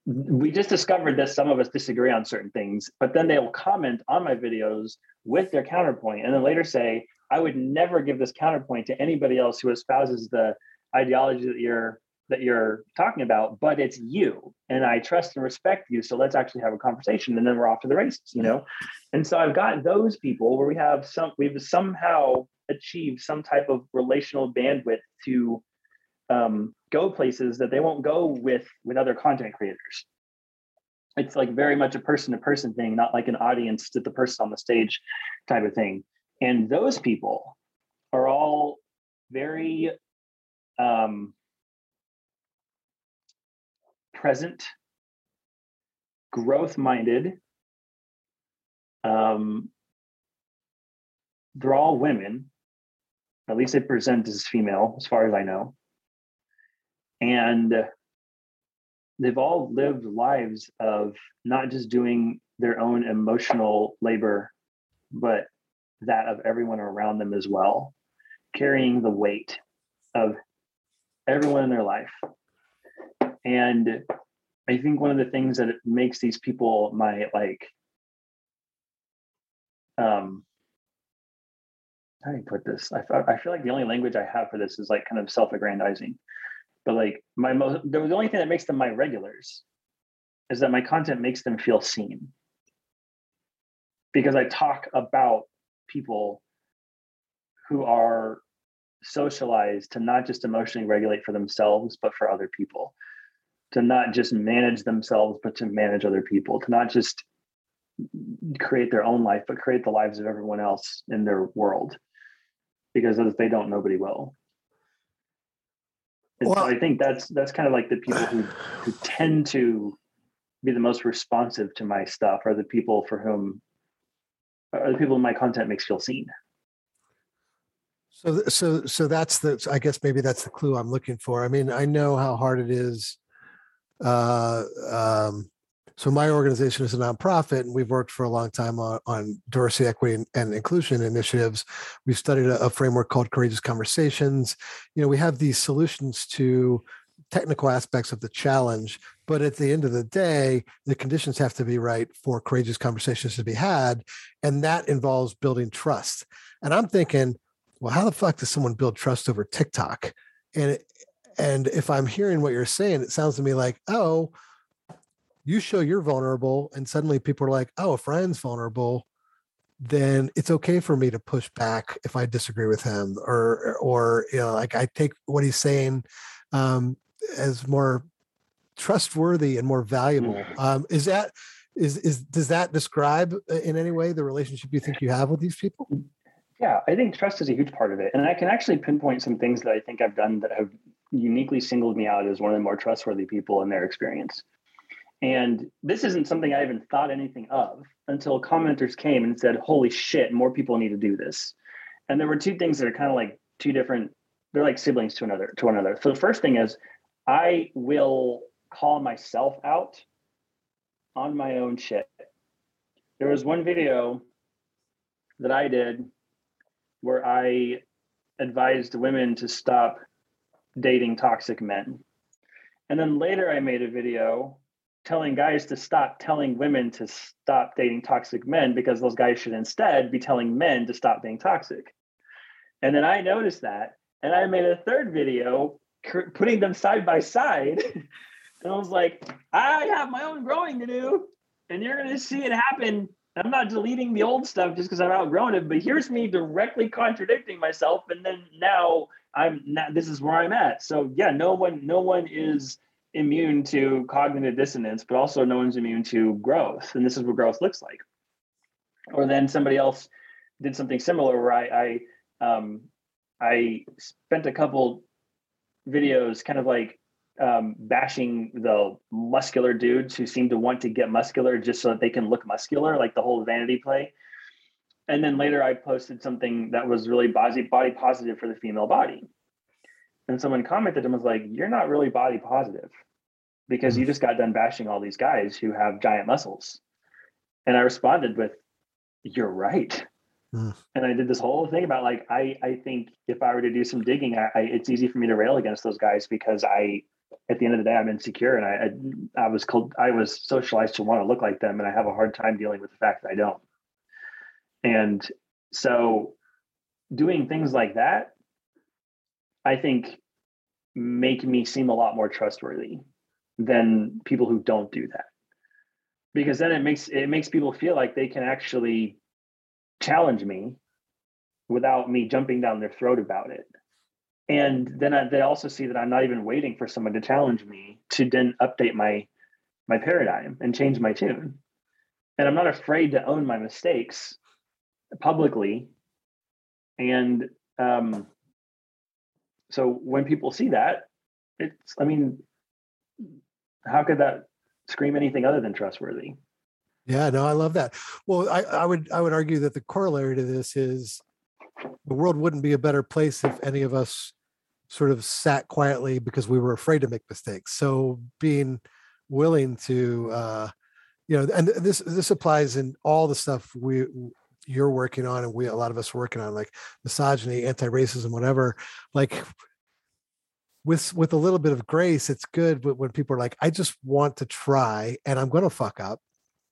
we just discovered that some of us disagree on certain things, but then they'll comment on my videos with their counterpoint and then later say, I would never give this counterpoint to anybody else who espouses the ideology that you're that you're talking about, but it's you. And I trust and respect you. So let's actually have a conversation. And then we're off to the races, you know? And so I've got those people where we have some we've somehow achieved some type of relational bandwidth to um, go places that they won't go with with other content creators it's like very much a person to person thing not like an audience to the person on the stage type of thing and those people are all very um, present growth minded um, they're all women. At least they present as female as far as i know. And they've all lived lives of not just doing their own emotional labor but that of everyone around them as well carrying the weight of everyone in their life and i think one of the things that makes these people my like um how do you put this? I, I feel like the only language i have for this is like kind of self-aggrandizing. But like my most the only thing that makes them my regulars is that my content makes them feel seen. Because i talk about people who are socialized to not just emotionally regulate for themselves but for other people to not just manage themselves but to manage other people to not just create their own life but create the lives of everyone else in their world because if they don't nobody will and well, so I think that's that's kind of like the people who [sighs] who tend to be the most responsive to my stuff are the people for whom are the people my content makes feel seen. So so so that's the I guess maybe that's the clue I'm looking for. I mean, I know how hard it is uh um so my organization is a nonprofit, and we've worked for a long time on, on diversity, equity, and, and inclusion initiatives. We've studied a, a framework called Courageous Conversations. You know, we have these solutions to technical aspects of the challenge, but at the end of the day, the conditions have to be right for courageous conversations to be had, and that involves building trust. And I'm thinking, well, how the fuck does someone build trust over TikTok? And and if I'm hearing what you're saying, it sounds to me like, oh, you show you're vulnerable and suddenly people are like oh if ryan's vulnerable then it's okay for me to push back if i disagree with him or or you know like i take what he's saying um as more trustworthy and more valuable. Mm. um is that is is does that describe uh, in any way the relationship you think you have with these people? Yeah i think trust is a huge part of it. And i can actually pinpoint some things that i think i've done that have uniquely singled me out as one of the more trustworthy people in their experience and this isn't something I even thought anything of until commenters came and said, Holy shit, more people need to do this. And there were two things that are kind of like two different, they're like siblings to another, to one another. So the first thing is I will call myself out on my own shit. There was one video that I did where I advised women to stop dating toxic men. And then later I made a video telling guys to stop telling women to stop dating toxic men because those guys should instead be telling men to stop being toxic. And then I noticed that and I made a third video putting them side by side. [laughs] and I was like, I have my own growing to do, and you're going to see it happen. I'm not deleting the old stuff just because I've outgrown it, but here's me directly contradicting myself. And then now I'm not, this is where I'm at. So yeah, no one, no one is immune to cognitive dissonance, but also no one's immune to growth. And this is what growth looks like. Or then somebody else did something similar where I I, um, I spent a couple videos kind of like um, bashing the muscular dudes who seem to want to get muscular just so that they can look muscular, like the whole vanity play. And then later I posted something that was really body body positive for the female body. And someone commented and was like, You're not really body positive because you just got done bashing all these guys who have giant muscles. And I responded with, You're right. Mm. And I did this whole thing about like I I think if I were to do some digging, I, I, it's easy for me to rail against those guys because I at the end of the day I'm insecure and I I, I was called I was socialized to want to look like them and I have a hard time dealing with the fact that I don't. And so doing things like that, I think make me seem a lot more trustworthy than people who don't do that. Because then it makes it makes people feel like they can actually challenge me without me jumping down their throat about it. And then I, they also see that I'm not even waiting for someone to challenge me to then update my my paradigm and change my tune. And I'm not afraid to own my mistakes publicly. And um, so when people see that it's i mean how could that scream anything other than trustworthy? Yeah no i love that. Well i, I would i would argue that the corollary to this is the world wouldn't be a better place if any of us sort of sat quietly because we were afraid to make mistakes. So being willing to uh you know and this this applies in all the stuff we you're working on and we a lot of us working on like misogyny anti-racism whatever like with with a little bit of grace it's good but when people are like i just want to try and i'm going to fuck up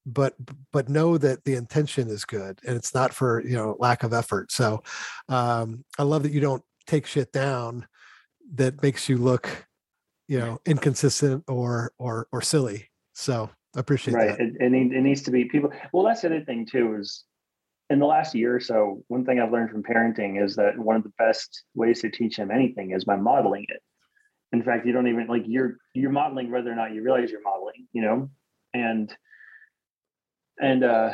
but but know that the intention is good and it's not for you know lack of effort. So um i love that you don't take shit down that makes you look you know inconsistent or or or silly. So i appreciate right. that. right it, it, needs to be people well that's the other thing too is in the last year or so, one thing I've learned from parenting is that one of the best ways to teach him anything is by modeling it. In fact, you don't even like you're you're modeling whether or not you realize you're modeling, you know? And and uh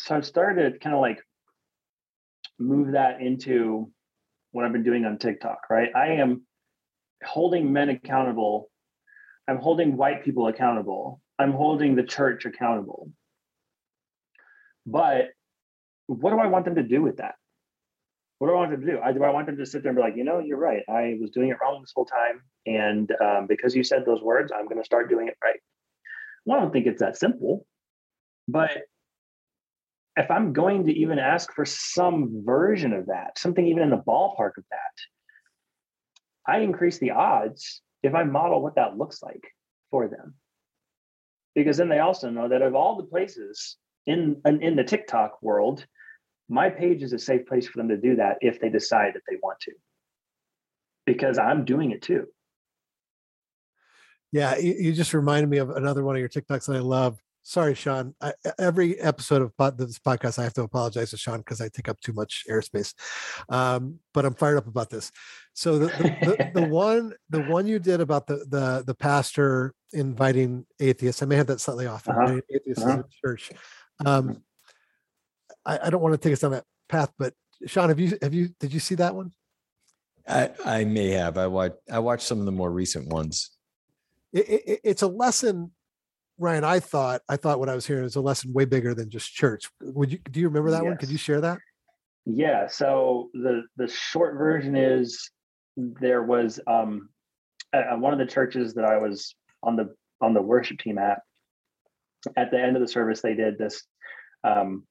so I've started kind of like move that into what I've been doing on TikTok, right? I am holding men accountable. I'm holding white people accountable. I'm holding the church accountable. But what do I want them to do with that? What do I want them to do? I, do I want them to sit there and be like, you know, you're right. I was doing it wrong this whole time. And um, because you said those words, I'm going to start doing it right. Well, I don't think it's that simple. But if I'm going to even ask for some version of that, something even in the ballpark of that, I increase the odds if I model what that looks like for them. Because then they also know that of all the places in in the TikTok world my page is a safe place for them to do that if they decide that they want to. Because i'm doing it too. Yeah you, you just reminded me of another one of your tiktoks that i love. Sorry sean. I, every episode of pod, this podcast i have to apologize to sean because i take up too much airspace. Um, but i'm fired up about this. So the, the, the, the [laughs] one the one you did about the the the pastor inviting atheists i may have that slightly off uh-huh. atheists uh-huh. in the church. Um, I, I don't want to take us down that path, but Sean, have you have you did you see that one? I I may have. I watched I watched some of the more recent ones. It, it, it's a lesson, Ryan. I thought I thought what I was hearing was a lesson way bigger than just church. Would you do you remember that yes. one? Could you share that? Yeah. So the the short version is there was um at one of the churches that I was on the on the worship team at. At the end of the service, they did this um,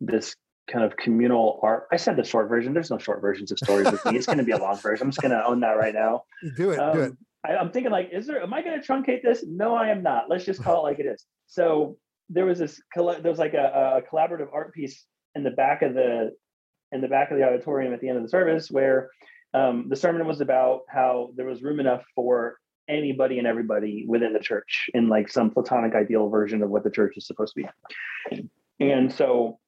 this kind of communal art. I said the short version. There's no short versions of stories with me. It's going to be a long version. I'm just going to own that right now. [laughs] Do it. Um, do it. I, am thinking like, is there? Am I going to truncate this? No, I am not. Let's just call it like it is. So there was this. There was like a, a collaborative art piece in the back of the in the back of the auditorium at the end of the service where um, the sermon was about how there was room enough for anybody and everybody within the church in like some platonic ideal version of what the church is supposed to be. And so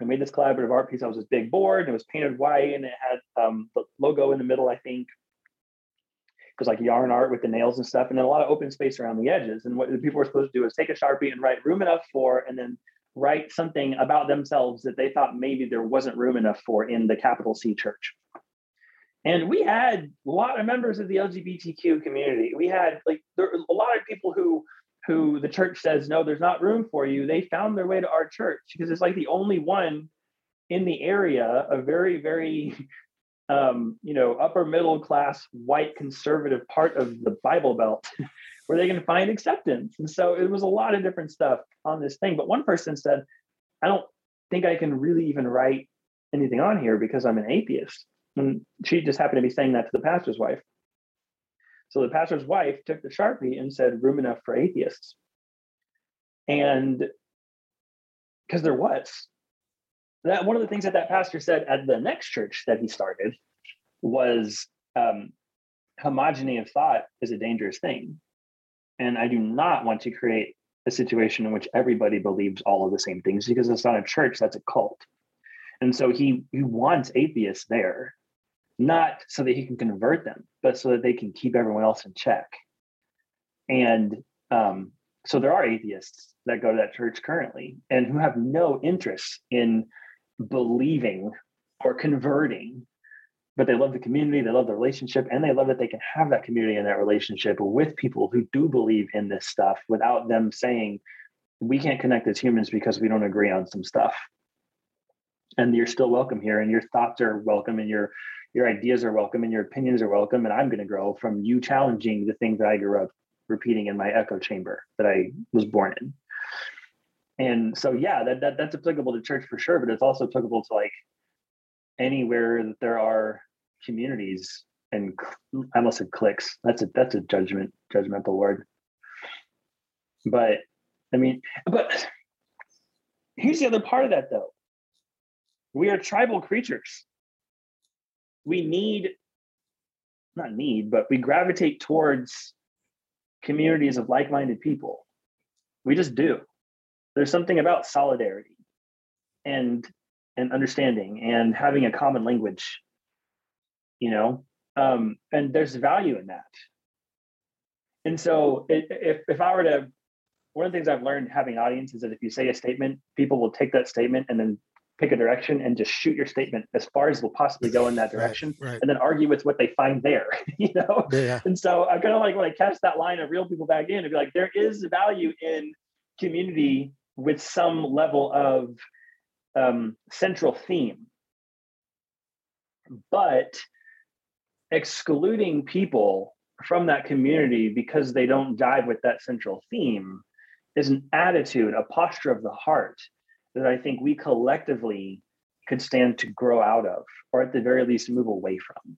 I made this collaborative art piece. I was this big board and it was painted white and it had um, the logo in the middle, I think. It was like yarn art with the nails and stuff, and then a lot of open space around the edges. And what the people were supposed to do is take a Sharpie and write room enough for, and then write something about themselves that they thought maybe there wasn't room enough for in the capital C church. And we had a lot of members of the LGBTQ community. We had like there a lot of people who who the church says, no, there's not room for you, they found their way to our church because it's like the only one in the area, a very, very, [laughs] um, you know, upper middle class, white conservative part of the Bible Belt [laughs] where they can find acceptance. And so it was a lot of different stuff on this thing. But one person said, I don't think I can really even write anything on here because I'm an atheist. And she just happened to be saying that to the pastor's wife. So the pastor's wife took the Sharpie and said, room enough for atheists. And because there was. That one of the things that that pastor said at the next church that he started was um, homogeny of thought is a dangerous thing. And I do not want to create a situation in which everybody believes all of the same things because it's not a church, that's a cult. And so he he wants atheists there, not so that he can convert them, but so that they can keep everyone else in check. And um, so there are atheists that go to that church currently and who have no interest in believing or converting but they love the community, they love the relationship, and they love that they can have that community and that relationship with people who do believe in this stuff without them saying, we can't connect as humans because we don't agree on some stuff. And you're still welcome here, and your thoughts are welcome, and your your ideas are welcome, and your opinions are welcome. And I'm going to grow from you challenging the things that I grew up repeating in my echo chamber that I was born in. And so, yeah, that, that that's applicable to church for sure, but it's also applicable to like anywhere that there are communities and I almost said cliques. That's a that's a judgment judgmental word. But I mean, but here's the other part of that though. We are tribal creatures. We need not need, but we gravitate towards communities of like-minded people. We just do. There's something about solidarity and and understanding and having a common language you know um, and there's value in that and so if, if i were to one of the things i've learned having audience is that if you say a statement people will take that statement and then pick a direction and just shoot your statement as far as will possibly go in that [laughs] direction right, right. and then argue with what they find there [laughs] you know yeah. and so i kind of like when i catch that line of reel people back in and be like there is value in community with some level of um, central theme but excluding people from that community because they don't jive with that central theme is an attitude, a posture of the heart that I think we collectively could stand to grow out of, or at the very least move away from.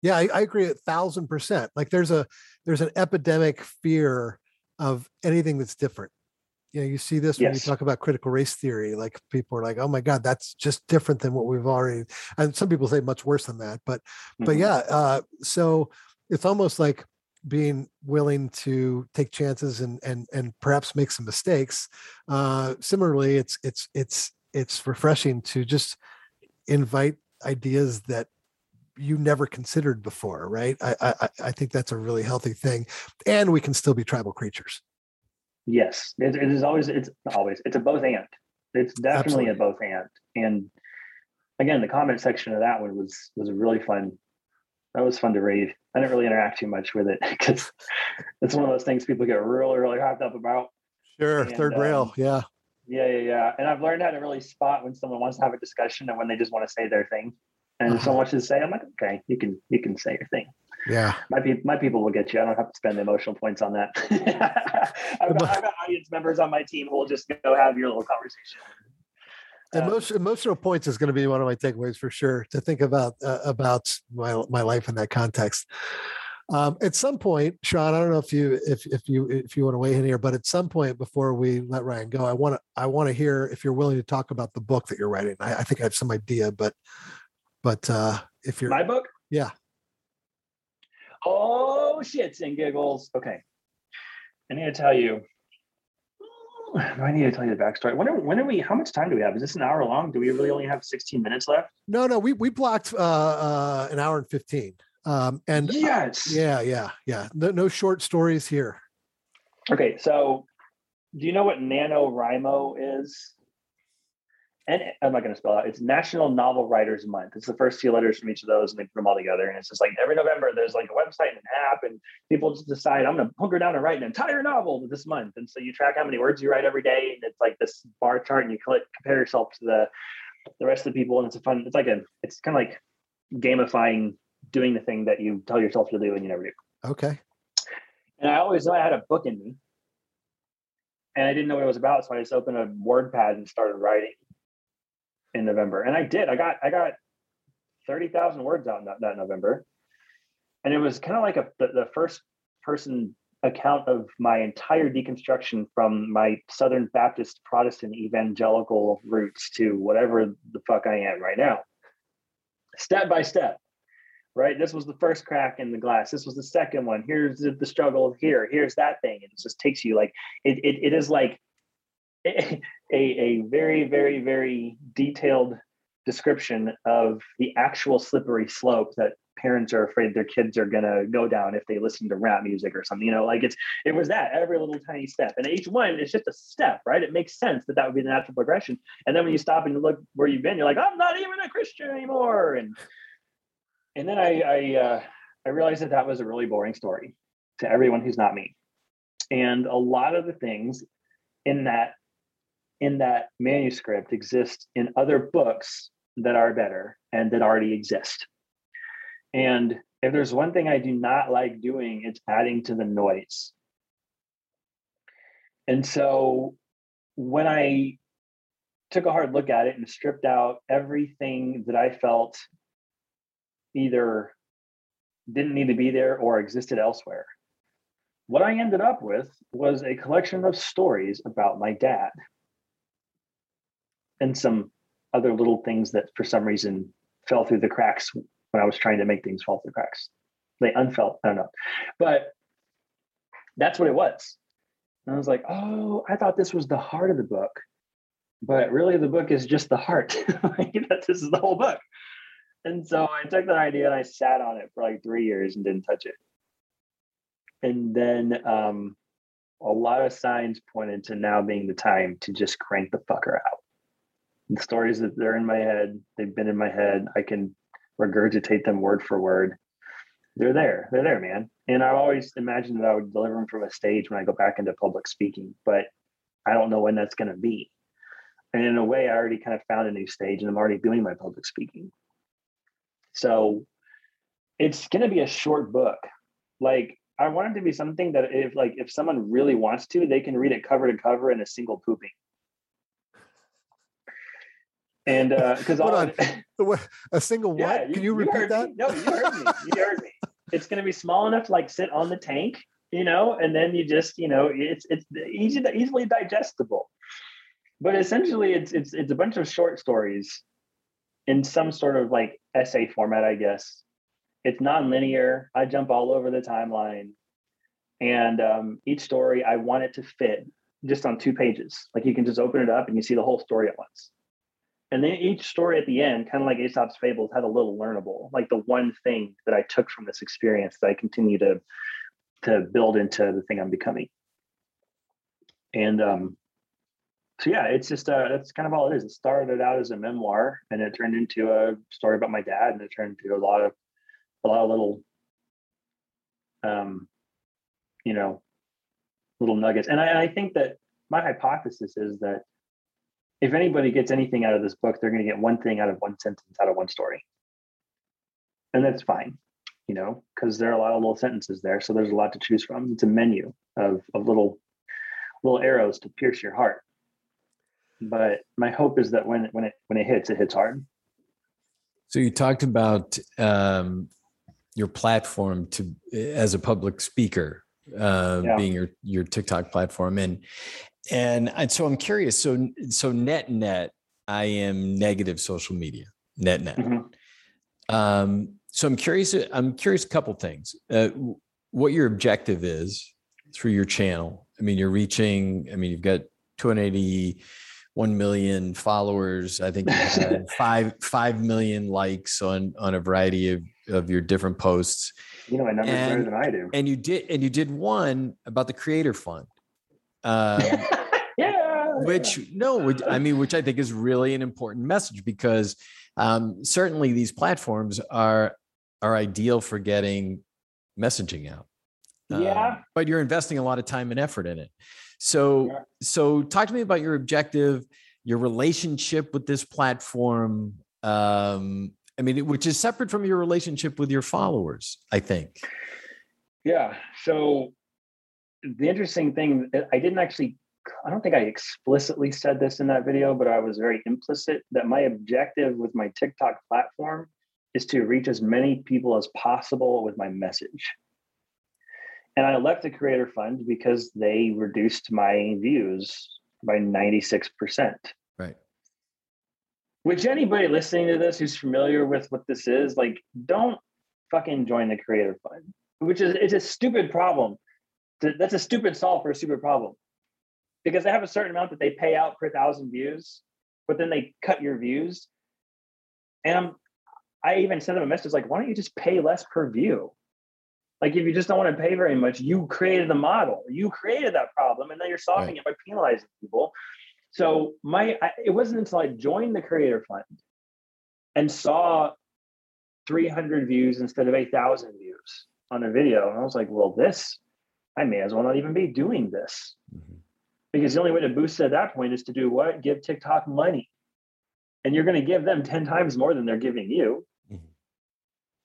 Yeah, I, I agree a thousand percent. Like there's a there's an epidemic fear of anything that's different you know you see this when yes. you talk about critical race theory like people are like oh my god that's just different than what we've already and some people say much worse than that but mm-hmm. but yeah uh, so it's almost like being willing to take chances and and and perhaps make some mistakes uh similarly it's it's it's it's refreshing to just invite ideas that you never considered before right I, I i think that's a really healthy thing and we can still be tribal creatures Yes, it, it is always. It's always. It's a both and. It's definitely Absolutely. a both and. And again, the comment section of that one was was really fun. That was fun to read. I didn't really interact too much with it [laughs] because it's one of those things people get really, really hyped up about. Sure, and, third um, rail, yeah. Yeah, yeah, yeah. And I've learned how to really spot when someone wants to have a discussion and when they just want to say their thing. And uh-huh. so much to say, I'm like, okay, you can you can say your thing. Yeah. My, pe- my people will get you. I don't have to spend emotional points on that. [laughs] I've, got, I've, got, audience members on my team who will just go have your little conversation. Um, emotional points is going to be one of my takeaways for sure to think about uh, about my my life in that context. Um, at some point, Sean, I don't know if you if if you if you want to weigh in here, but at some point before we let Ryan go, I want to I want to hear if you're willing to talk about the book that you're writing. I, I think I have some idea, but but uh, if you're my book, yeah, Oh, shits and giggles. Okay. I need to tell you. [sighs] I need to tell you the backstory. When are, when are we? How much time do we have? Is this an hour long? Do we really only have 16 minutes left? No, no. We we blocked uh, uh, an hour and 15. Um, and yes, yeah, yeah, yeah. No, no short stories here. Okay, so do you know what NaNoWriMo is? And I'm not going to spell out. It's National Novel Writers Month. It's the first two letters from each of those, and they put them all together. And it's just like every November, there's like a website and an app, and people just decide I'm going to hunker down and write an entire novel this month. And so you track how many words you write every day, and it's like this bar chart, and you click, compare yourself to the the rest of the people, and it's a fun. It's like a. It's kind of like gamifying doing the thing that you tell yourself to do and you never do. Okay. And I always knew I had a book in me, and I didn't know what it was about, so I just opened a WordPad and started writing in November. And I did. I got I got thirty thousand words out that, that November, and it was kind of like a the, the first person account of my entire deconstruction from my Southern Baptist Protestant evangelical roots to whatever the fuck I am right now. Step by step, right? This was the first crack in the glass. This was the second one. Here's the, the struggle here. Here's that thing. It just takes you like, it, it, it is like [laughs] a, a very, very, very detailed description of the actual slippery slope that parents are afraid their kids are going to go down if they listen to rap music or something you know like it's it was that every little tiny step. And each one is just a step right? It makes sense that that would be the natural progression. And then when you stop and you look where you've been you're like i'm not even a christian anymore. And and then i i uh, i realized that that was a really boring story to everyone who's not me. And a lot of the things in that in that manuscript exist in other books that are better and that already exist and if there's one thing I do not like doing, it's adding to the noise. And so when I took a hard look at it and stripped out everything that I felt either didn't need to be there or existed elsewhere, what I ended up with was a collection of stories about my dad and some other little things that for some reason fell through the cracks when I was trying to make things fall through the cracks. They unfelt, I don't know. But that's what it was. And I was like, oh, I thought this was the heart of the book. But really, the book is just the heart. [laughs] this is the whole book. And so I took that idea and I sat on it for like three years and didn't touch it. And then um, a lot of signs pointed to now being the time to just crank the fucker out. The stories that they're in my head, they've been in my head. I can regurgitate them word for word. They're there. They're there, man. And I always imagined that I would deliver them from a stage when I go back into public speaking, but I don't know when that's going to be. And in a way, I already kind of found a new stage and I'm already doing my public speaking. So it's going to be a short book. Like I want it to be something that if like if someone really wants to, they can read it cover to cover in a single pooping. And because uh, [laughs] a single what? Yeah, you, Can you, you repeat that? Me. No, you heard me. You heard me. [laughs] It's going to be small enough to like sit on the tank, you know, and then you just, you know, it's it's easy to easily digestible. But essentially, it's it's it's a bunch of short stories in some sort of like essay format, I guess. It's non-linear. I jump all over the timeline, and um, each story I want it to fit just on two pages. Like you can just open it up and you see the whole story at once. And then each story at the end, kind of like Aesop's fables, had a little learnable, like the one thing that I took from this experience that I continue to to build into the thing I'm becoming. And um, so yeah, it's just uh, that's kind of all it is. It started out as a memoir, and it turned into a story about my dad, and it turned into a lot of a lot of little, um, you know, little nuggets. And I, I think that my hypothesis is that if anybody gets anything out of this book, they're going to get one thing out of one sentence out of one story. And that's fine, you know, because there are a lot of little sentences there. So there's a lot to choose from. It's a menu of, of little little arrows to pierce your heart. But my hope is that when it when it when it hits, it hits hard. So you talked about um, your platform to as a public speaker, uh, yeah. being your your TikTok platform, and and, and so I'm curious. So so net net, I am negative social media. Net net. Mm-hmm. Um, so I'm curious. I'm curious. A couple things. Uh, what your objective is through your channel. I mean, you're reaching. I mean, you've got 281 million followers. I think [laughs] five five million likes on on a variety of of your different posts. You know my numbers and, better than I do. And you did and you did one about the Creator Fund. Um, [laughs] yeah. which no, which, I mean, which I think is really an important message because um, certainly these platforms are are ideal for getting messaging out. Yeah. Um, but you're investing a lot of time and effort in it. So, yeah. so talk to me about your objective, your relationship with this platform. Um, I mean, which is separate from your relationship with your followers, I think. Yeah. So the interesting thing, uh, I didn't actually, I don't think I explicitly said this in that video, but I was very implicit that my objective with my TikTok platform is to reach as many people as possible with my message. And I left the Creator Fund because they reduced my views by 96%. Right. Which anybody listening to this who's familiar with what this is, like, don't fucking join the Creator Fund, which is it's a stupid problem. That's a stupid solve for a stupid problem. Because they have a certain amount that they pay out per thousand views, but then they cut your views. And I'm I even sent them a message like, why don't you just pay less per view? Like if you just don't want to pay very much, you created the model, you created that problem, and then you're solving right. it by penalizing people. So my, I, it wasn't until I joined the Creator Fund and saw 300 views instead of 8,000 views on a video, and I was like, well, this, I may as well not even be doing this, mm-hmm. because the only way to boost at that point is to do what? Give TikTok money, and you're going to give them 10 times more than they're giving you.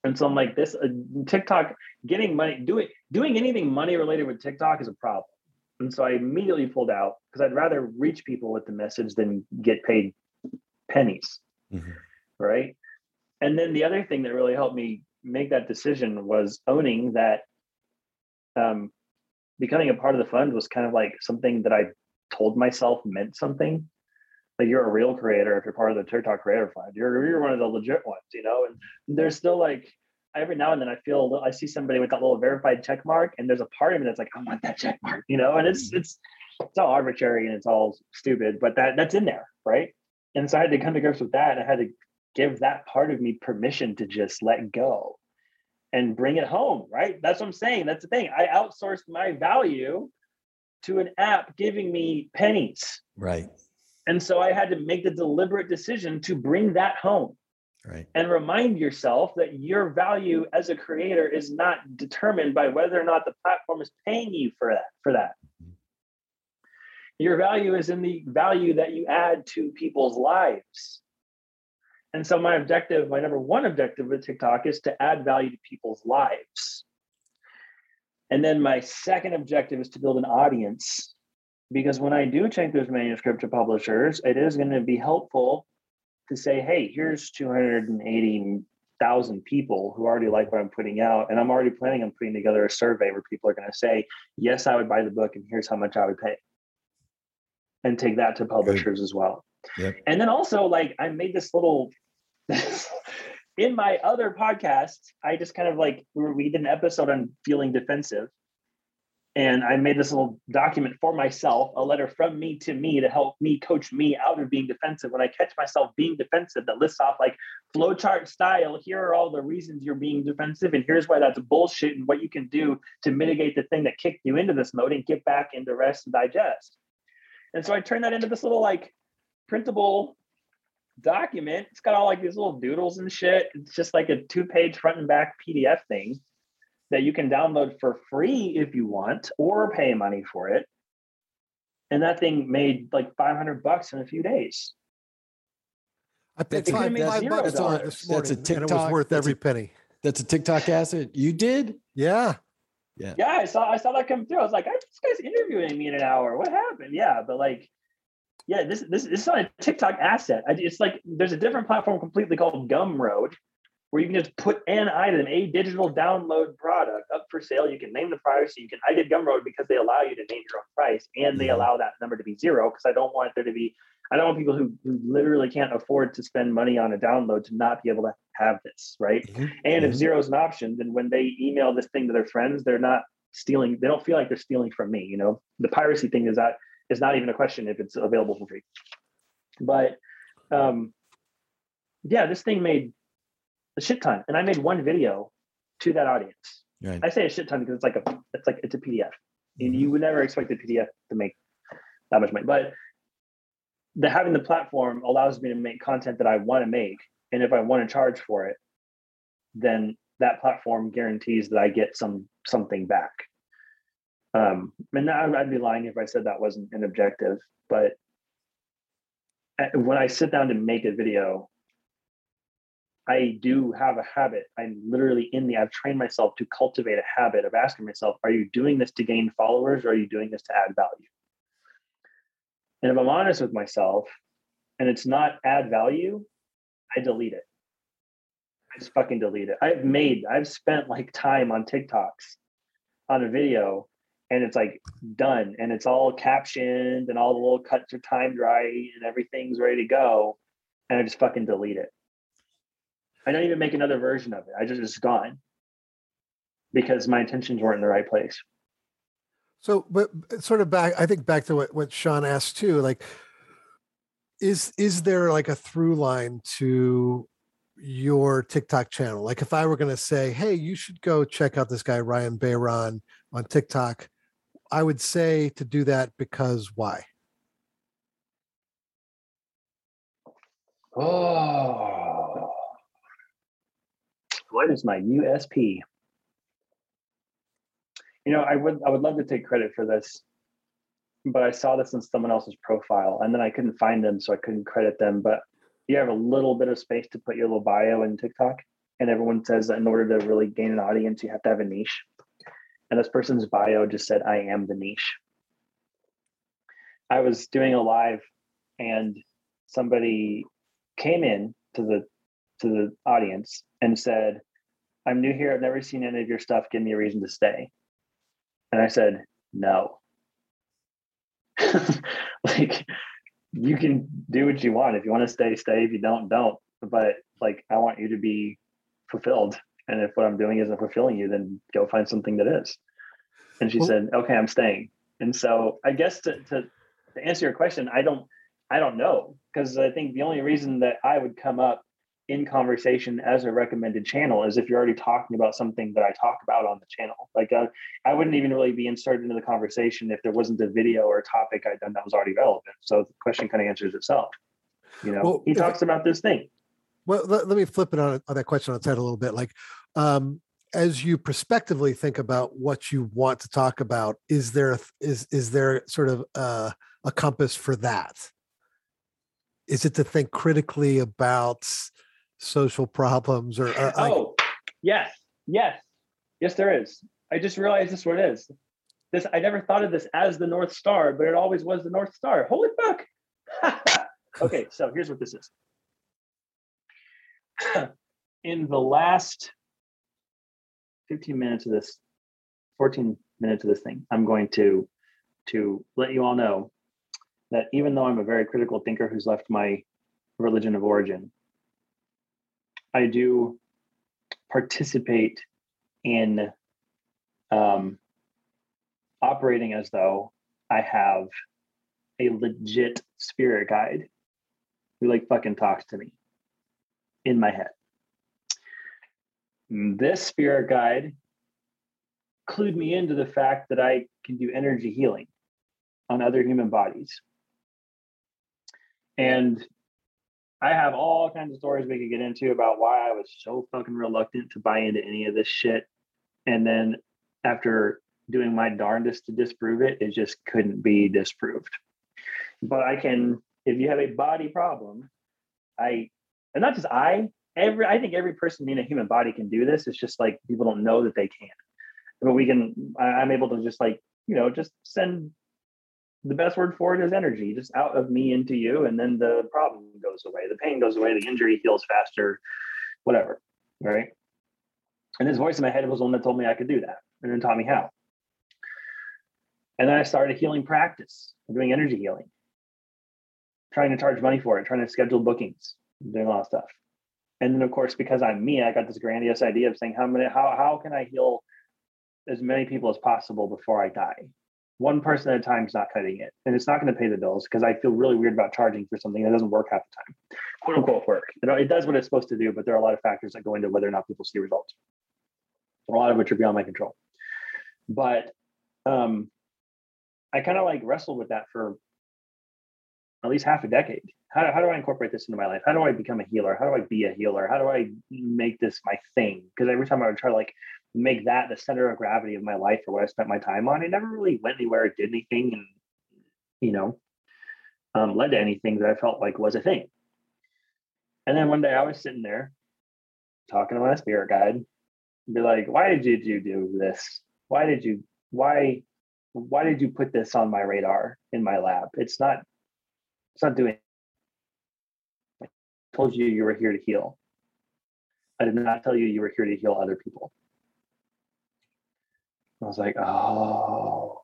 And so I'm like, this uh, TikTok getting money, doing doing anything money related with TikTok is a problem. And so I immediately pulled out because I'd rather reach people with the message than get paid pennies. Mm-hmm. Right. And then the other thing that really helped me make that decision was owning that um, becoming a part of the fund was kind of like something that I told myself meant something. Like you're a real creator if you're part of the TikTok Creator Fund. You're you're one of the legit ones, you know. And there's still like every now and then I feel I see somebody with that little verified check mark, and there's a part of me that's like, I want that check mark, you know. And it's mm-hmm. it's it's all arbitrary and it's all stupid, but that that's in there, right? And so I had to come to grips with that. I had to give that part of me permission to just let go and bring it home, right? That's what I'm saying. That's the thing. I outsourced my value to an app giving me pennies. Right. And so I had to make the deliberate decision to bring that home. Right. And remind yourself that your value as a creator is not determined by whether or not the platform is paying you for that for that. Mm-hmm. Your value is in the value that you add to people's lives. And so my objective, my number one objective with TikTok is to add value to people's lives. And then my second objective is to build an audience because when I do take those manuscript to publishers, it is going to be helpful to say, hey, here's 280,000 people who already like what I'm putting out. And I'm already planning on putting together a survey where people are going to say, yes, I would buy the book, and here's how much I would pay. And take that to publishers Good. as well. Yep. And then also, like, I made this little. [laughs] in my other podcast, I just kind of like we did an episode on feeling defensive, and I made this little document for myself, a letter from me to me to help me coach me out of being defensive. When I catch myself being defensive, that lists off like flowchart style, here are all the reasons you're being defensive, and here's why that's bullshit, and what you can do to mitigate the thing that kicked you into this mode and get back into rest and digest. And so I turned that into this little like printable document. It's got all like these little doodles and shit. It's just like a two page front and back PDF thing that you can download for free if you want or pay money for it. And that thing made like 500 bucks in a few days. I paid five, five bucks on it this morning, that's a TikTok, and it was worth every a, penny. That's a TikTok asset. You did? Yeah. Yeah. Yeah. I saw I saw that come through. I was like, this guy's interviewing me in an hour. What happened? Yeah. But like, yeah, this this, this is not a TikTok asset. it's like there's a different platform completely called Gumroad where you can just put an item, a digital download product up for sale. You can name the price. You can, I did Gumroad because they allow you to name your own price and they mm-hmm. allow that number to be zero because I don't want there to be, I don't want people who, who literally can't afford to spend money on a download to not be able to have this, right? Mm-hmm. And if mm-hmm. zero is an option, then when they email this thing to their friends, they're not stealing, they don't feel like they're stealing from me. You know, the piracy thing is that is not even a question if it's available for free. But um, yeah, this thing made a shit ton. And I made one video to that audience. Right. I say a shit ton because it's like a it's like it's a PDF. Mm-hmm. And you would never expect a PDF to make that much money. But the having the platform allows me to make content that I want to make. And if I want to charge for it, then that platform guarantees that I get some something back. Um, and I'd be lying if I said that wasn't an objective, but when I sit down to make a video, I do have a habit. I'm literally in the, I've trained myself to cultivate a habit of asking myself, are you doing this to gain followers or are you doing this to add value? And if I'm honest with myself and it's not add value, I delete it. I just fucking delete it. I've made, I've spent like time on TikToks on a video and it's like done and it's all captioned and all the little cuts are timed right and everything's ready to go. And I just fucking delete it. I don't even make another version of it. I just it's gone because my intentions weren't in the right place. So, but sort of back, I think back to what, what Sean asked too, like, is, is there like a through line to your TikTok channel? Like if I were going to say, Hey, you should go check out this guy, Ryan Bayron on TikTok. I would say to do that because why? Oh, what is my USP? you know, I would I would love to take credit for this, but I saw this in someone else's profile, and then I couldn't find them, so I couldn't credit them. But you have a little bit of space to put your little bio in TikTok, and everyone says that in order to really gain an audience, you have to have a niche. And this person's bio just said, "I am the niche." I was doing a live, and somebody came in to the to the audience and said, "I'm new here. I've never seen any of your stuff. Give me a reason to stay." And I said, no. [laughs] like you can do what you want. If you want to stay, stay. If you don't, don't. But like I want you to be fulfilled. And if what I'm doing isn't fulfilling you, then go find something that is. And she well, said, Okay, I'm staying. And so I guess to, to to answer your question, I don't I don't know. Because I think the only reason that I would come up in conversation as a recommended channel is if you're already talking about something that I talk about on the channel. Like uh, I wouldn't even really be inserted into the conversation if there wasn't a video or a topic I'd done that was already relevant. So the question kind of answers itself. You know, well, he talks about this thing. Well, let, let me flip it on, on, that question on its head a little bit. Like, um, as you prospectively think about what you want to talk about, is there is is there sort of a compass for that? Is it to think critically about social problems or, or oh I, yes yes yes there is i just realized this what it is this i never thought of this as the north star but it always was the north star holy fuck [laughs] okay so here's what this is [coughs] in the last 15 minutes of this 14 minutes of this thing i'm going to to let you all know that even though i'm a very critical thinker who's left my religion of origin I do participate in um, operating as though I have a legit spirit guide who like fucking talks to me in my head. This spirit guide clued me into the fact that I can do energy healing on other human bodies. And I have all kinds of stories we could get into about why I was so fucking reluctant to buy into any of this shit. And then after doing my darndest to disprove it, it just couldn't be disproved. But I can, if you have a body problem, I, and not just I, every, I think every person being a human body can do this. It's just like people don't know that they can. But we can, I'm able to just like, you know, just send the best word for it is energy, just out of me into you, and then the problem goes away, the pain goes away, the injury heals faster, whatever. Right. And this voice in my head was the one that told me I could do that and then taught me how. And then I started a healing practice, doing energy healing, trying to charge money for it, trying to schedule bookings, doing a lot of stuff. And then, of course, because I'm me, I got this grandiose idea of saying, how many, how, how can I heal as many people as possible before I die? one person at a time is not cutting it and it's not going to pay the bills because i feel really weird about charging for something that doesn't work half the time quote unquote work you know it does what it's supposed to do but there are a lot of factors that go into whether or not people see results a lot of which are beyond my control but um i kind of like wrestled with that for at least half a decade. How, how do I incorporate this into my life? How do I become a healer? How do I be a healer? How do I make this my thing? Because every time I would try to like make that the center of gravity of my life or what I spent my time on, it never really went anywhere, it did anything, and you know, um, led to anything that I felt like was a thing. And then one day I was sitting there talking to my spirit guide, be like, why did you, you do this? Why did you, why, why did you put this on my radar in my lab? It's not, it's not doing, I told you you were here to heal. I did not tell you you were here to heal other people. I was like, oh.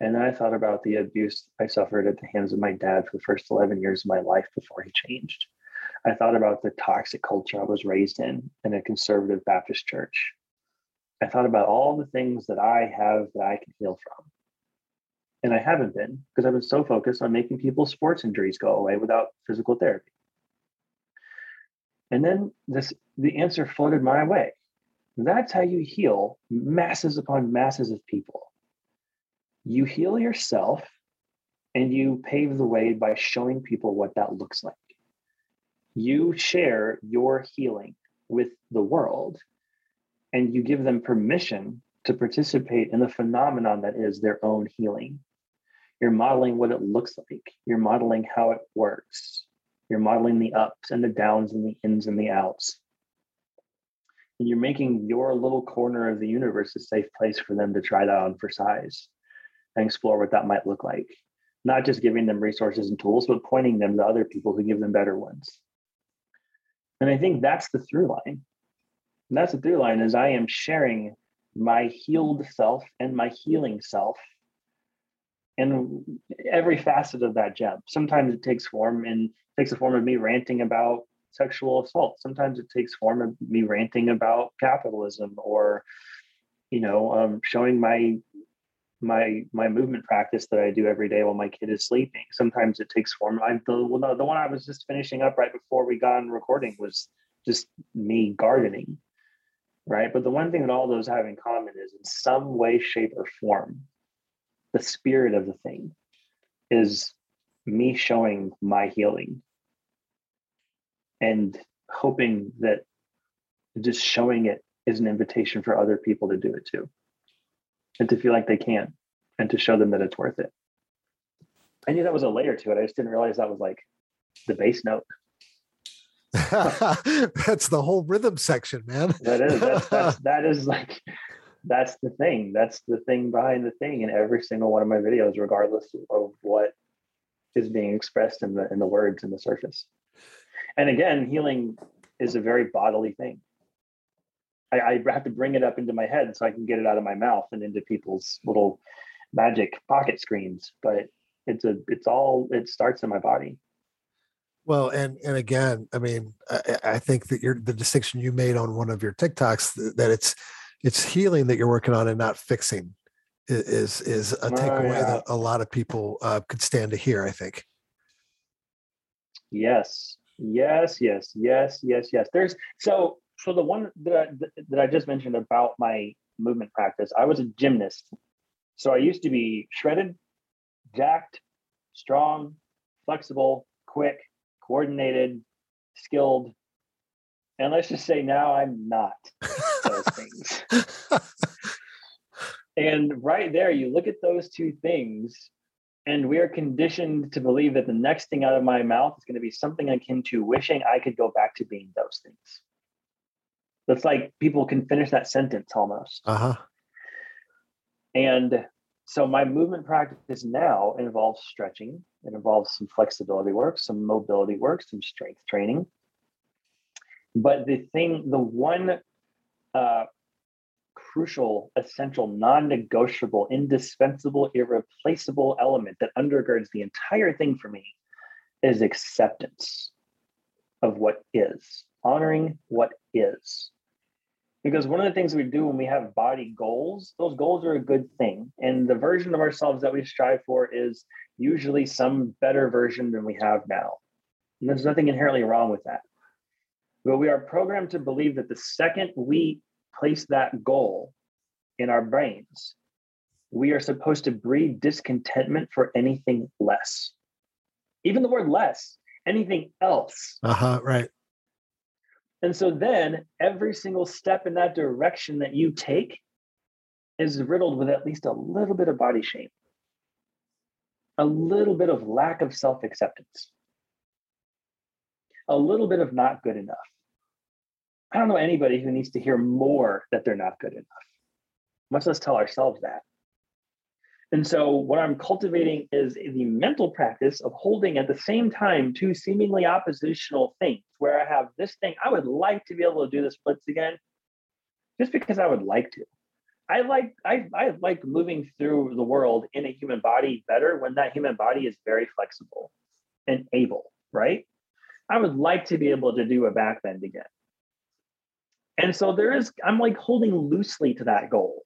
And then I thought about the abuse I suffered at the hands of my dad for the first 11 years of my life before he changed. I thought about the toxic culture I was raised in in a conservative Baptist church. I thought about all the things that I have that I can heal from. And I haven't been because I've been so focused on making people's sports injuries go away without physical therapy. And then this the answer floated my way. That's how you heal masses upon masses of people. You heal yourself and you pave the way by showing people what that looks like you share your healing with the world and you give them permission to participate in the phenomenon that is their own healing. You're modeling what it looks like, you're modeling how it works, you're modeling the ups and the downs and the ins and the outs. And you're making your little corner of the universe a safe place for them to try that on for size and explore what that might look like. Not just giving them resources and tools, but pointing them to other people who give them better ones. And I think that's the through line. And that's the through line is I am sharing my healed self and my healing self and every facet of that gem. Sometimes it takes form and takes the form of me ranting about sexual assault. Sometimes it takes form of me ranting about capitalism or, you know, um, showing my my my movement practice that I do every day while my kid is sleeping. Sometimes it takes form. I'm the well, the one I was just finishing up right before we got on recording was just me gardening, right? But the one thing that all those have in common is, in some way, shape, or form, the spirit of the thing is me showing my healing and hoping that just showing it is an invitation for other people to do it too and to feel like they can and to show them that it's worth it. I knew that was a layer to it. I just didn't realize that was like the bass note. [laughs] that's the whole rhythm section, man. that is that's, that's [laughs] that is like that's the thing. That's the thing behind the thing in every single one of my videos, regardless of what is being expressed in the in the words in the surface. And again, healing is a very bodily thing. I, I have to bring it up into my head so I can get it out of my mouth and into people's little magic pocket screens. But it's a it's all it starts in my body. Well, and and again, I mean, I, I think that you're the distinction you made on one of your TikToks that it's it's healing that you're working on and not fixing is is a takeaway oh, yeah. that a lot of people uh, could stand to hear. I think. Yes, yes, yes, yes, yes, yes. There's so so the one that I, that I just mentioned about my movement practice, I was a gymnast. So I used to be shredded, jacked, strong, flexible, quick, coordinated, skilled. And let's just say now I'm not [laughs] those things. and right there, you look at those two things, and we are conditioned to believe that the next thing out of my mouth is going to be something akin to wishing I could go back to being those things. It's like people can finish that sentence almost. Uh huh. And so my movement practice now involves stretching. It involves some flexibility work, some mobility work, some strength training. But the thing, the one uh, crucial, essential, non negotiable, indispensable, irreplaceable element that undergirds the entire thing for me is acceptance of what is, honoring what is. Because one of the things we do when we have body goals those goals are a good thing. And the version of ourselves that we strive for is usually some better version than we have now. And there's nothing inherently wrong with that but we are programmed to believe that the second we place that goal in our brains we are supposed to breed discontentment for anything less even the word less, anything else. Uh huh. Right. And so then every single step in that direction that you take is riddled with at least a little bit of body shame, a little bit of lack of self acceptance, a little bit of not good enough. I don't know anybody who needs to hear more that they're not good enough, much less tell ourselves that. And so, what I'm cultivating is the mental practice of holding at the same time two seemingly oppositional things, where I have this thing, I would like to be able to do the splits again, just because I would like to. I like I, I like moving through the world in a human body better when that human body is very flexible and able, right? I would like to be able to do a back bend again. And so there is, I'm like holding loosely to that goal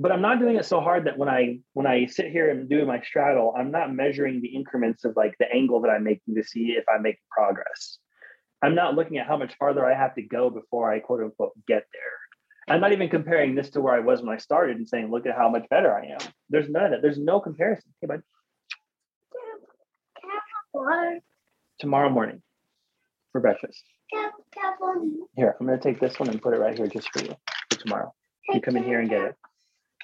but I'm not doing it so hard that when I when I sit here and do my straddle, I'm not measuring the increments of like the angle that I'm making to see if I'm making progress. I'm not looking at how much farther I have to go before I quote unquote get there. I'm not even comparing this to where I was when I started and saying, look at how much better I am. There's none of that. There's no comparison. Hey, bud. Tomorrow morning for breakfast. Here, I'm going to take this one and put it right here just for you for tomorrow. You come in here and get it.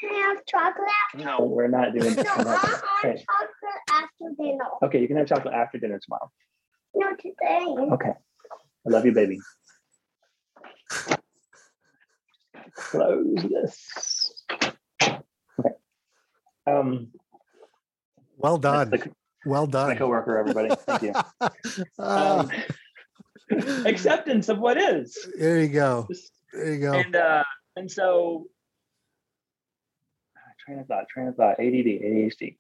Can I have chocolate? No, we're not doing No, this. I want chocolate after dinner. Okay, you can have chocolate after dinner tomorrow. No, today. Okay. I love you, baby. Close this. Okay. Um, Well done. the- Well done. my coworker, everybody. Thank you. [laughs] Ah, Um, [laughs] acceptance of what is. there you go. There you go. And uh, and so ah, train of thought, train of thought, ADD, ADHD.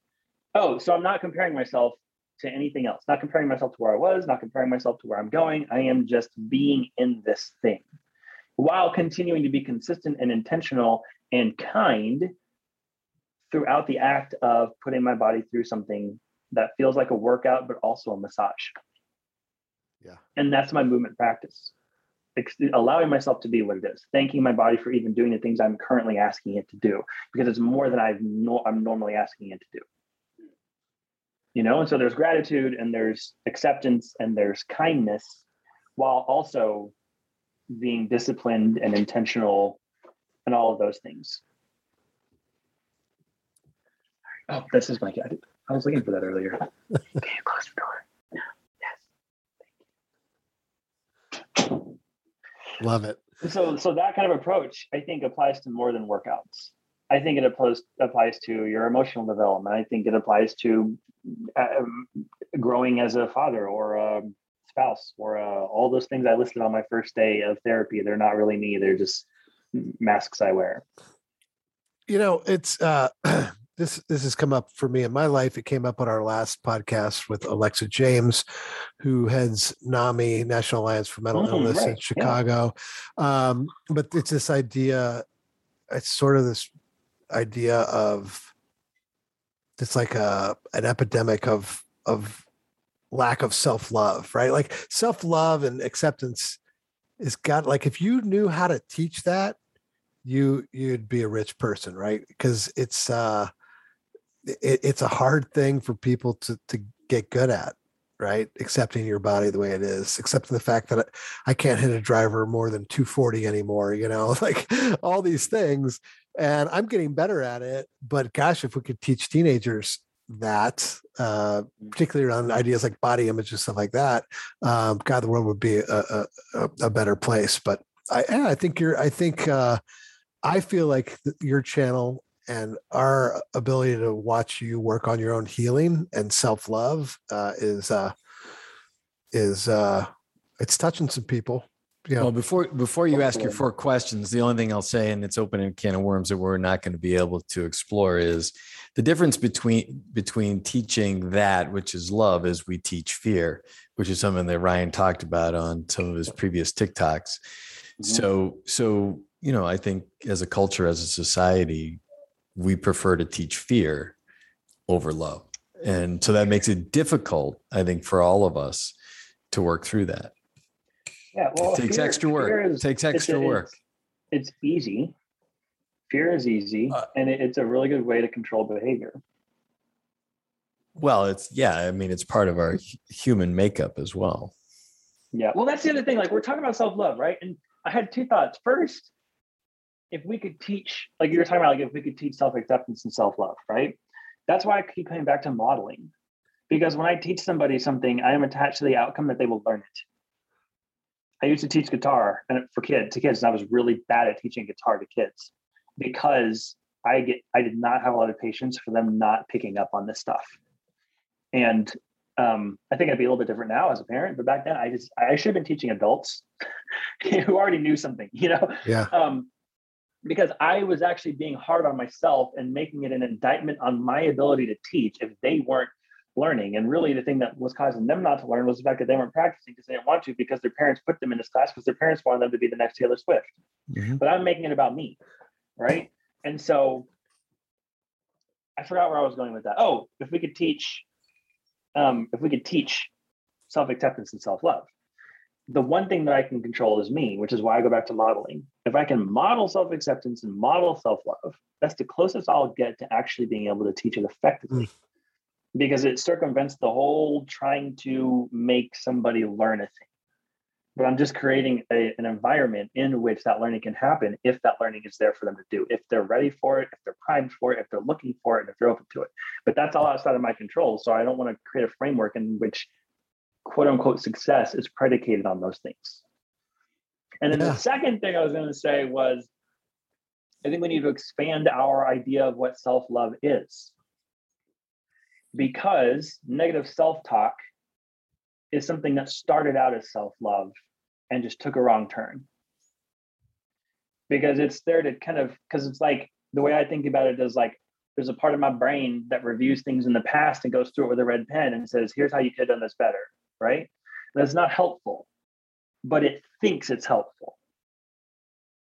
Oh, so I'm not comparing myself to anything else. Not comparing myself to where I was. Not comparing myself to where I'm going. I am just being in this thing, while continuing to be consistent and intentional and kind throughout the act of putting my body through something that feels like a workout, but also a massage. Yeah. And that's my movement practice ex- allowing myself to be what it is, thanking my body for even doing the things I'm currently asking it to do, because it's more than I've no, I'm normally asking it to do. You know, and so there's gratitude and there's acceptance and there's kindness, while also being disciplined and intentional and all of those things. Oh, this is my cat. I was looking for that earlier. [laughs] Can you close the door? Yes. Thank you. Love it. So so that kind of approach i think applies to more than workouts i think it applies applies to your emotional development i think it applies to um, growing as a father or a spouse or uh, all those things i listed on my first day of therapy they're not really me they're just masks i wear You know, it's uh [clears throat] this this has come up for me in my life. It came up on our last podcast with Alexa James, who heads NAMI National Alliance for Mental Mm, Illness in right, yeah. Chicago. Um, but it's this idea. It's sort of this idea of it's like a an epidemic of of lack of self love, right? Like self love and acceptance is got like if you knew how to teach that you you'd be a rich person right because it's uh it, it's a hard thing for people to to get good at right? Accepting your body the way it is accepting the fact that i can't hit a driver more than 240 anymore you know [laughs] like all these things and i'm getting better at it but gosh if we could teach teenagers that uh particularly around ideas like body image and stuff like that um god the world would be a a, a- better place but i yeah, i think you're i think uh I feel like your channel and our ability to watch you work on your own healing and self love uh, is uh, is uh, it's touching some people. Yeah. Well, before before you ask your four questions, the only thing I'll say, and it's opening a can of worms that we're not going to be able to explore, is the difference between between teaching that, which is love, is we teach fear, which is something that Ryan talked about on some of his previous TikToks. So so you know, I think as a culture, as a society, we prefer to teach fear over love, and so that makes it difficult, I think, for all of us to work through that. yeah well it takes fear- extra work. fear It is- takes it's- extra work. it's, it's easy fear is easy Uh, and it, it's a really good way to control behavior Well, it's yeah. I mean, it's part of our human makeup as well. Yeah. Well, that's the other thing. Like we're talking about self love, right? And I had two thoughts. First, if we could teach, like you were talking about, like if we could teach self acceptance and self love, right? That's why I keep coming back to modeling, because when I teach somebody something, I am attached to the outcome that they will learn it. I used to teach guitar and for kids to kids, and I was really bad at teaching guitar to kids because I get I did not have a lot of patience for them not picking up on this stuff. And um, I think I'd be a little bit different now as a parent, but back then I just I should have been teaching adults [laughs] who already knew something, you know. Yeah. Um, because I was actually being hard on myself and making it an indictment on my ability to teach if they weren't learning. And really, the thing that was causing them not to learn was the fact that they weren't practicing because they didn't want to, because their parents put them in this class because their parents wanted them to be the next Taylor Swift. Mm-hmm. But I'm making it about me, right? And so I forgot where I was going with that. Oh, if we could teach um, if we could teach self acceptance and self love. The one thing that I can control is me, which is why I go back to modeling. If I can model self acceptance and model self love, that's the closest I'll get to actually being able to teach it effectively. Mm. Because it circumvents the whole trying to make somebody learn a thing but I'm just creating a, an environment in which that learning can happen if that learning is there for them to do, if they're ready for it, if they're primed for it, if they're looking for it, and if they're open to it. But that's all outside of my control. So I don't want to create a framework in which quote unquote success is predicated on those things. And then yeah. the second thing I was going to say was I think we need to expand our idea of what self love is. Because negative self talk is something that started out as self love and just took a wrong turn. Because it's there to kind of, because it's like the way I think about it is like there's a part of my brain that reviews things in the past and goes through it with a red pen and says, here's how you could have done this better, right? That's not helpful, but it thinks it's helpful.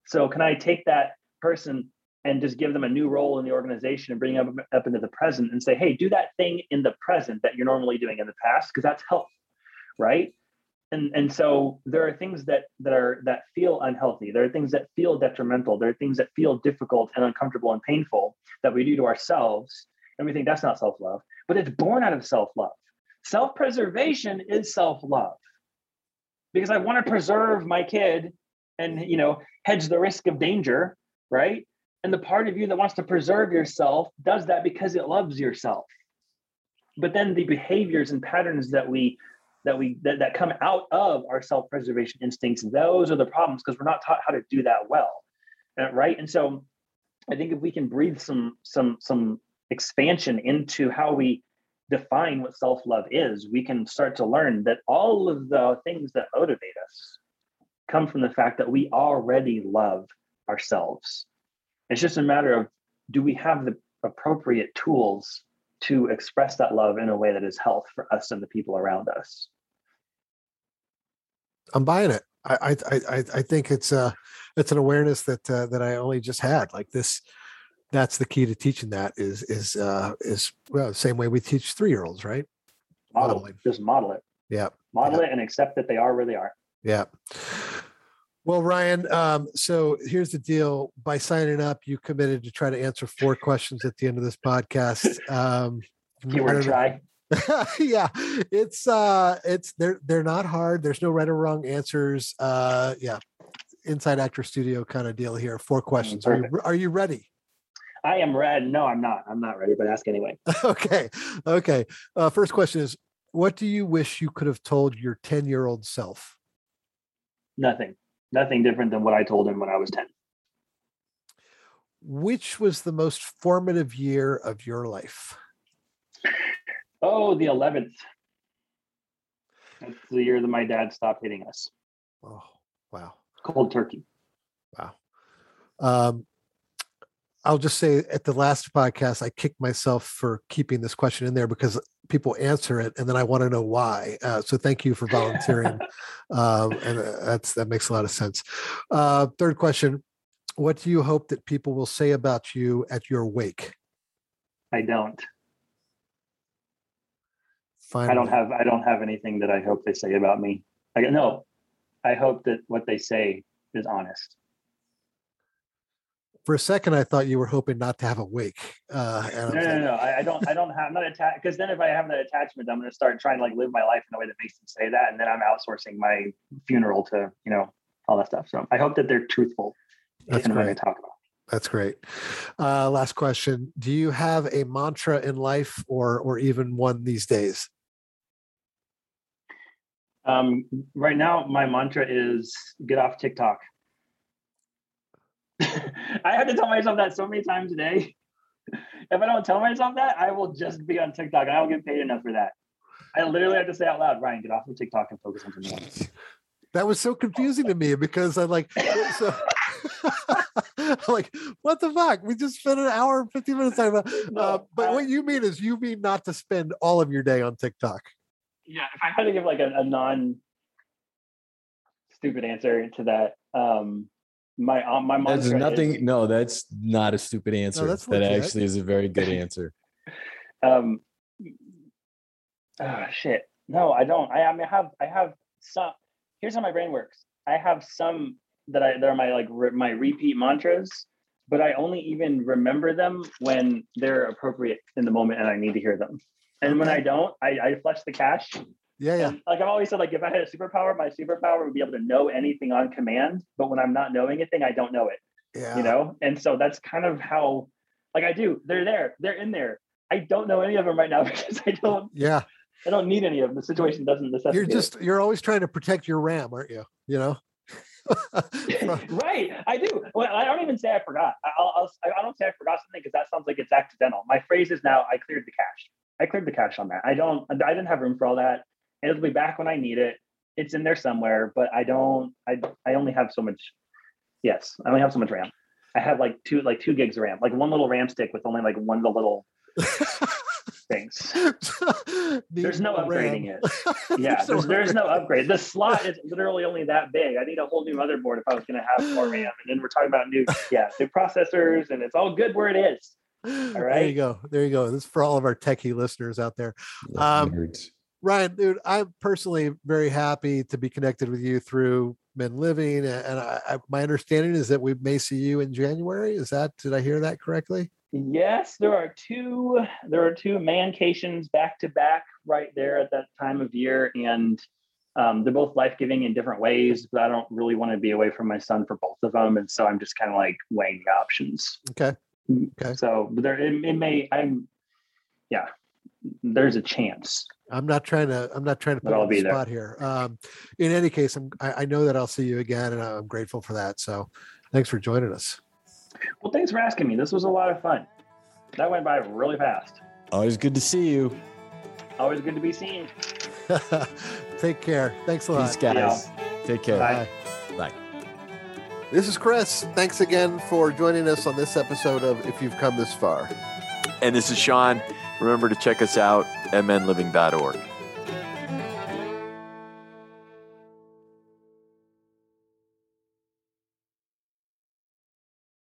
So can I take that person and just give them a new role in the organization and bring them up, into the present and say, hey, do that thing in the present that you're normally doing in the past, because that's helpful, right? and and so there are things that that are that feel unhealthy there are things that feel detrimental there are things that feel difficult and uncomfortable and painful that we do to ourselves and we think that's not self-love but it's born out of self-love self-preservation is self-love. Because i want to preserve my kid and you know hedge the risk of danger right? And the part of you that wants to preserve yourself does that because it loves yourself. But then the behaviors and patterns that we that we that, that come out of our self-preservation instincts those are the problems because we're not taught how to do that well uh, right? And so i think if we can breathe some some some expansion into how we define what self-love is we can start to learn that all of the things that motivate us come from the fact that we already love ourselves it's just a matter of do we have the appropriate tools to express that love in a way that is health for us and the people around us I'm buying it. I I I, I think it's uh it's an awareness that uh, that I only just had. Like this, that's the key to teaching that is is uh is well the same way we teach three year olds, right? Model Modeling. just model it. Yeah. Model yeah. it and accept that they are where they are. Yeah. Well, Ryan, um, so here's the deal. By signing up, you committed to try to answer four questions at the end of this podcast. [laughs] Um, Keyword try. [laughs] yeah, it's uh it's they're they're not hard. There's no right or wrong answers. Uh yeah. Inside Actor Studio kind of deal here. Four questions. Are you, are you ready? I am ready. No, I'm not. I'm not ready, but ask anyway. [laughs] okay. Okay. Uh, first question is what do you wish you could have told your 10 year old self? Nothing. Nothing different than what I told him when I was 10. Which was the most formative year of your life? Oh, the 11th. That's the year that my dad stopped hitting us. Oh, wow. Cold turkey. Wow. Um, I'll just say at the last podcast, I kicked myself for keeping this question in there because people answer it and then I want to know why. Uh, so thank you for volunteering. [laughs] um, and uh, that's, that makes a lot of sense. Uh, third question. What do you hope that people will say about you at your wake? I don't. Finally. I don't have I don't have anything that I hope they say about me. I no. I hope that what they say is honest. For a second, I thought you were hoping not to have a wake. Uh, no, no, no, no, I, I don't. I don't [laughs] have. I'm not attached because then if I have that attachment, I'm going to start trying to like live my life in a way that makes them say that, and then I'm outsourcing my funeral to you know all that stuff. So I hope that they're truthful That's they talk about. That's great. Uh, last question: Do you have a mantra in life, or or even one these days? Um, right now, my mantra is get off TikTok. [laughs] I have to tell myself that so many times a day. [laughs] if I don't tell myself that, I will just be on TikTok and I don't get paid enough for that. I literally have to say out loud, Ryan, get off of TikTok and focus on something else. [laughs] That was so confusing to me because I'm like, so like, what the fuck? We just spent an hour and 15 minutes talking about. No, uh, but I, what you mean is you mean not to spend all of your day on TikTok. Yeah, if I had to give like a, a non stupid answer to that, um, my uh, my That's nothing. Is, no, that's not a stupid answer. No, that actually is a very good [laughs] answer. um. Oh shit! No, I don't. I, I mean, I have I have some. Here's how my brain works. I have some that I that are my like re, my repeat mantras, but I only even remember them when they're appropriate in the moment and I need to hear them. And okay. when I don't, I, I flush the cache yeah, yeah. And like I've always said, like if I had a superpower, my superpower would be able to know anything on command. But when I'm not knowing anything, I don't know it. Yeah. You know, and so that's kind of how, like I do. They're there. They're in there. I don't know any of them right now [laughs] because I don't. Yeah. I don't need any of them. The situation doesn't necessitate. You're just you're always trying to protect your RAM, aren't you? You know. [laughs] right, I do. Well, I don't even say I forgot. I'll, I'll I don't say I forgot something because that sounds like it's accidental. My phrase is now I cleared the cache. I cleared the cache on that. I don't. I didn't have room for all that it'll be back when I need it. It's in there somewhere, but I don't. I I only have so much. Yes, I only have so much RAM. I have like two like two gigs of RAM, like one little RAM stick with only like one of the little [laughs] things. [laughs] there's no upgrading RAM. it. [laughs] Yeah, there's, there's no upgrade. The slot is literally only that big. I need a whole new motherboard if I was going to have more RAM. And then we're talking about new, yeah, new processors, and it's all good where it is. All right. There you go. There you go. This is for all of our techie listeners out there. Um, Ryan, dude, I'm personally very happy to be connected with you through Men Living, and I, I, my understanding is that we may see you in January. Is that did I hear that correctly? Yes, there are two. There are two mancations back to back right there at that time of year, and um, they're both life giving in different ways. But I don't really want to be away from my son for both of them, and so I'm just kind of like weighing the options. Okay. Mm, okay. So there, it, it may. I'm. Yeah, there's a chance. I'm not trying to. I'm not trying to put on the spot here. Um, in any case, I'm, I, I, know that I'll see you again, and I'm grateful for that. So, thanks for joining us. Well, thanks for asking me. This was a lot of fun. That went by really fast. Always good to see you. Always good to be seen. [laughs] Take care. Thanks a lot. Peace, guys. Take care. Bye. Bye. This is Chris. Thanks again for joining us on this episode of If You've Come This Far. And this is Sean. Remember to check us out at menliving.org.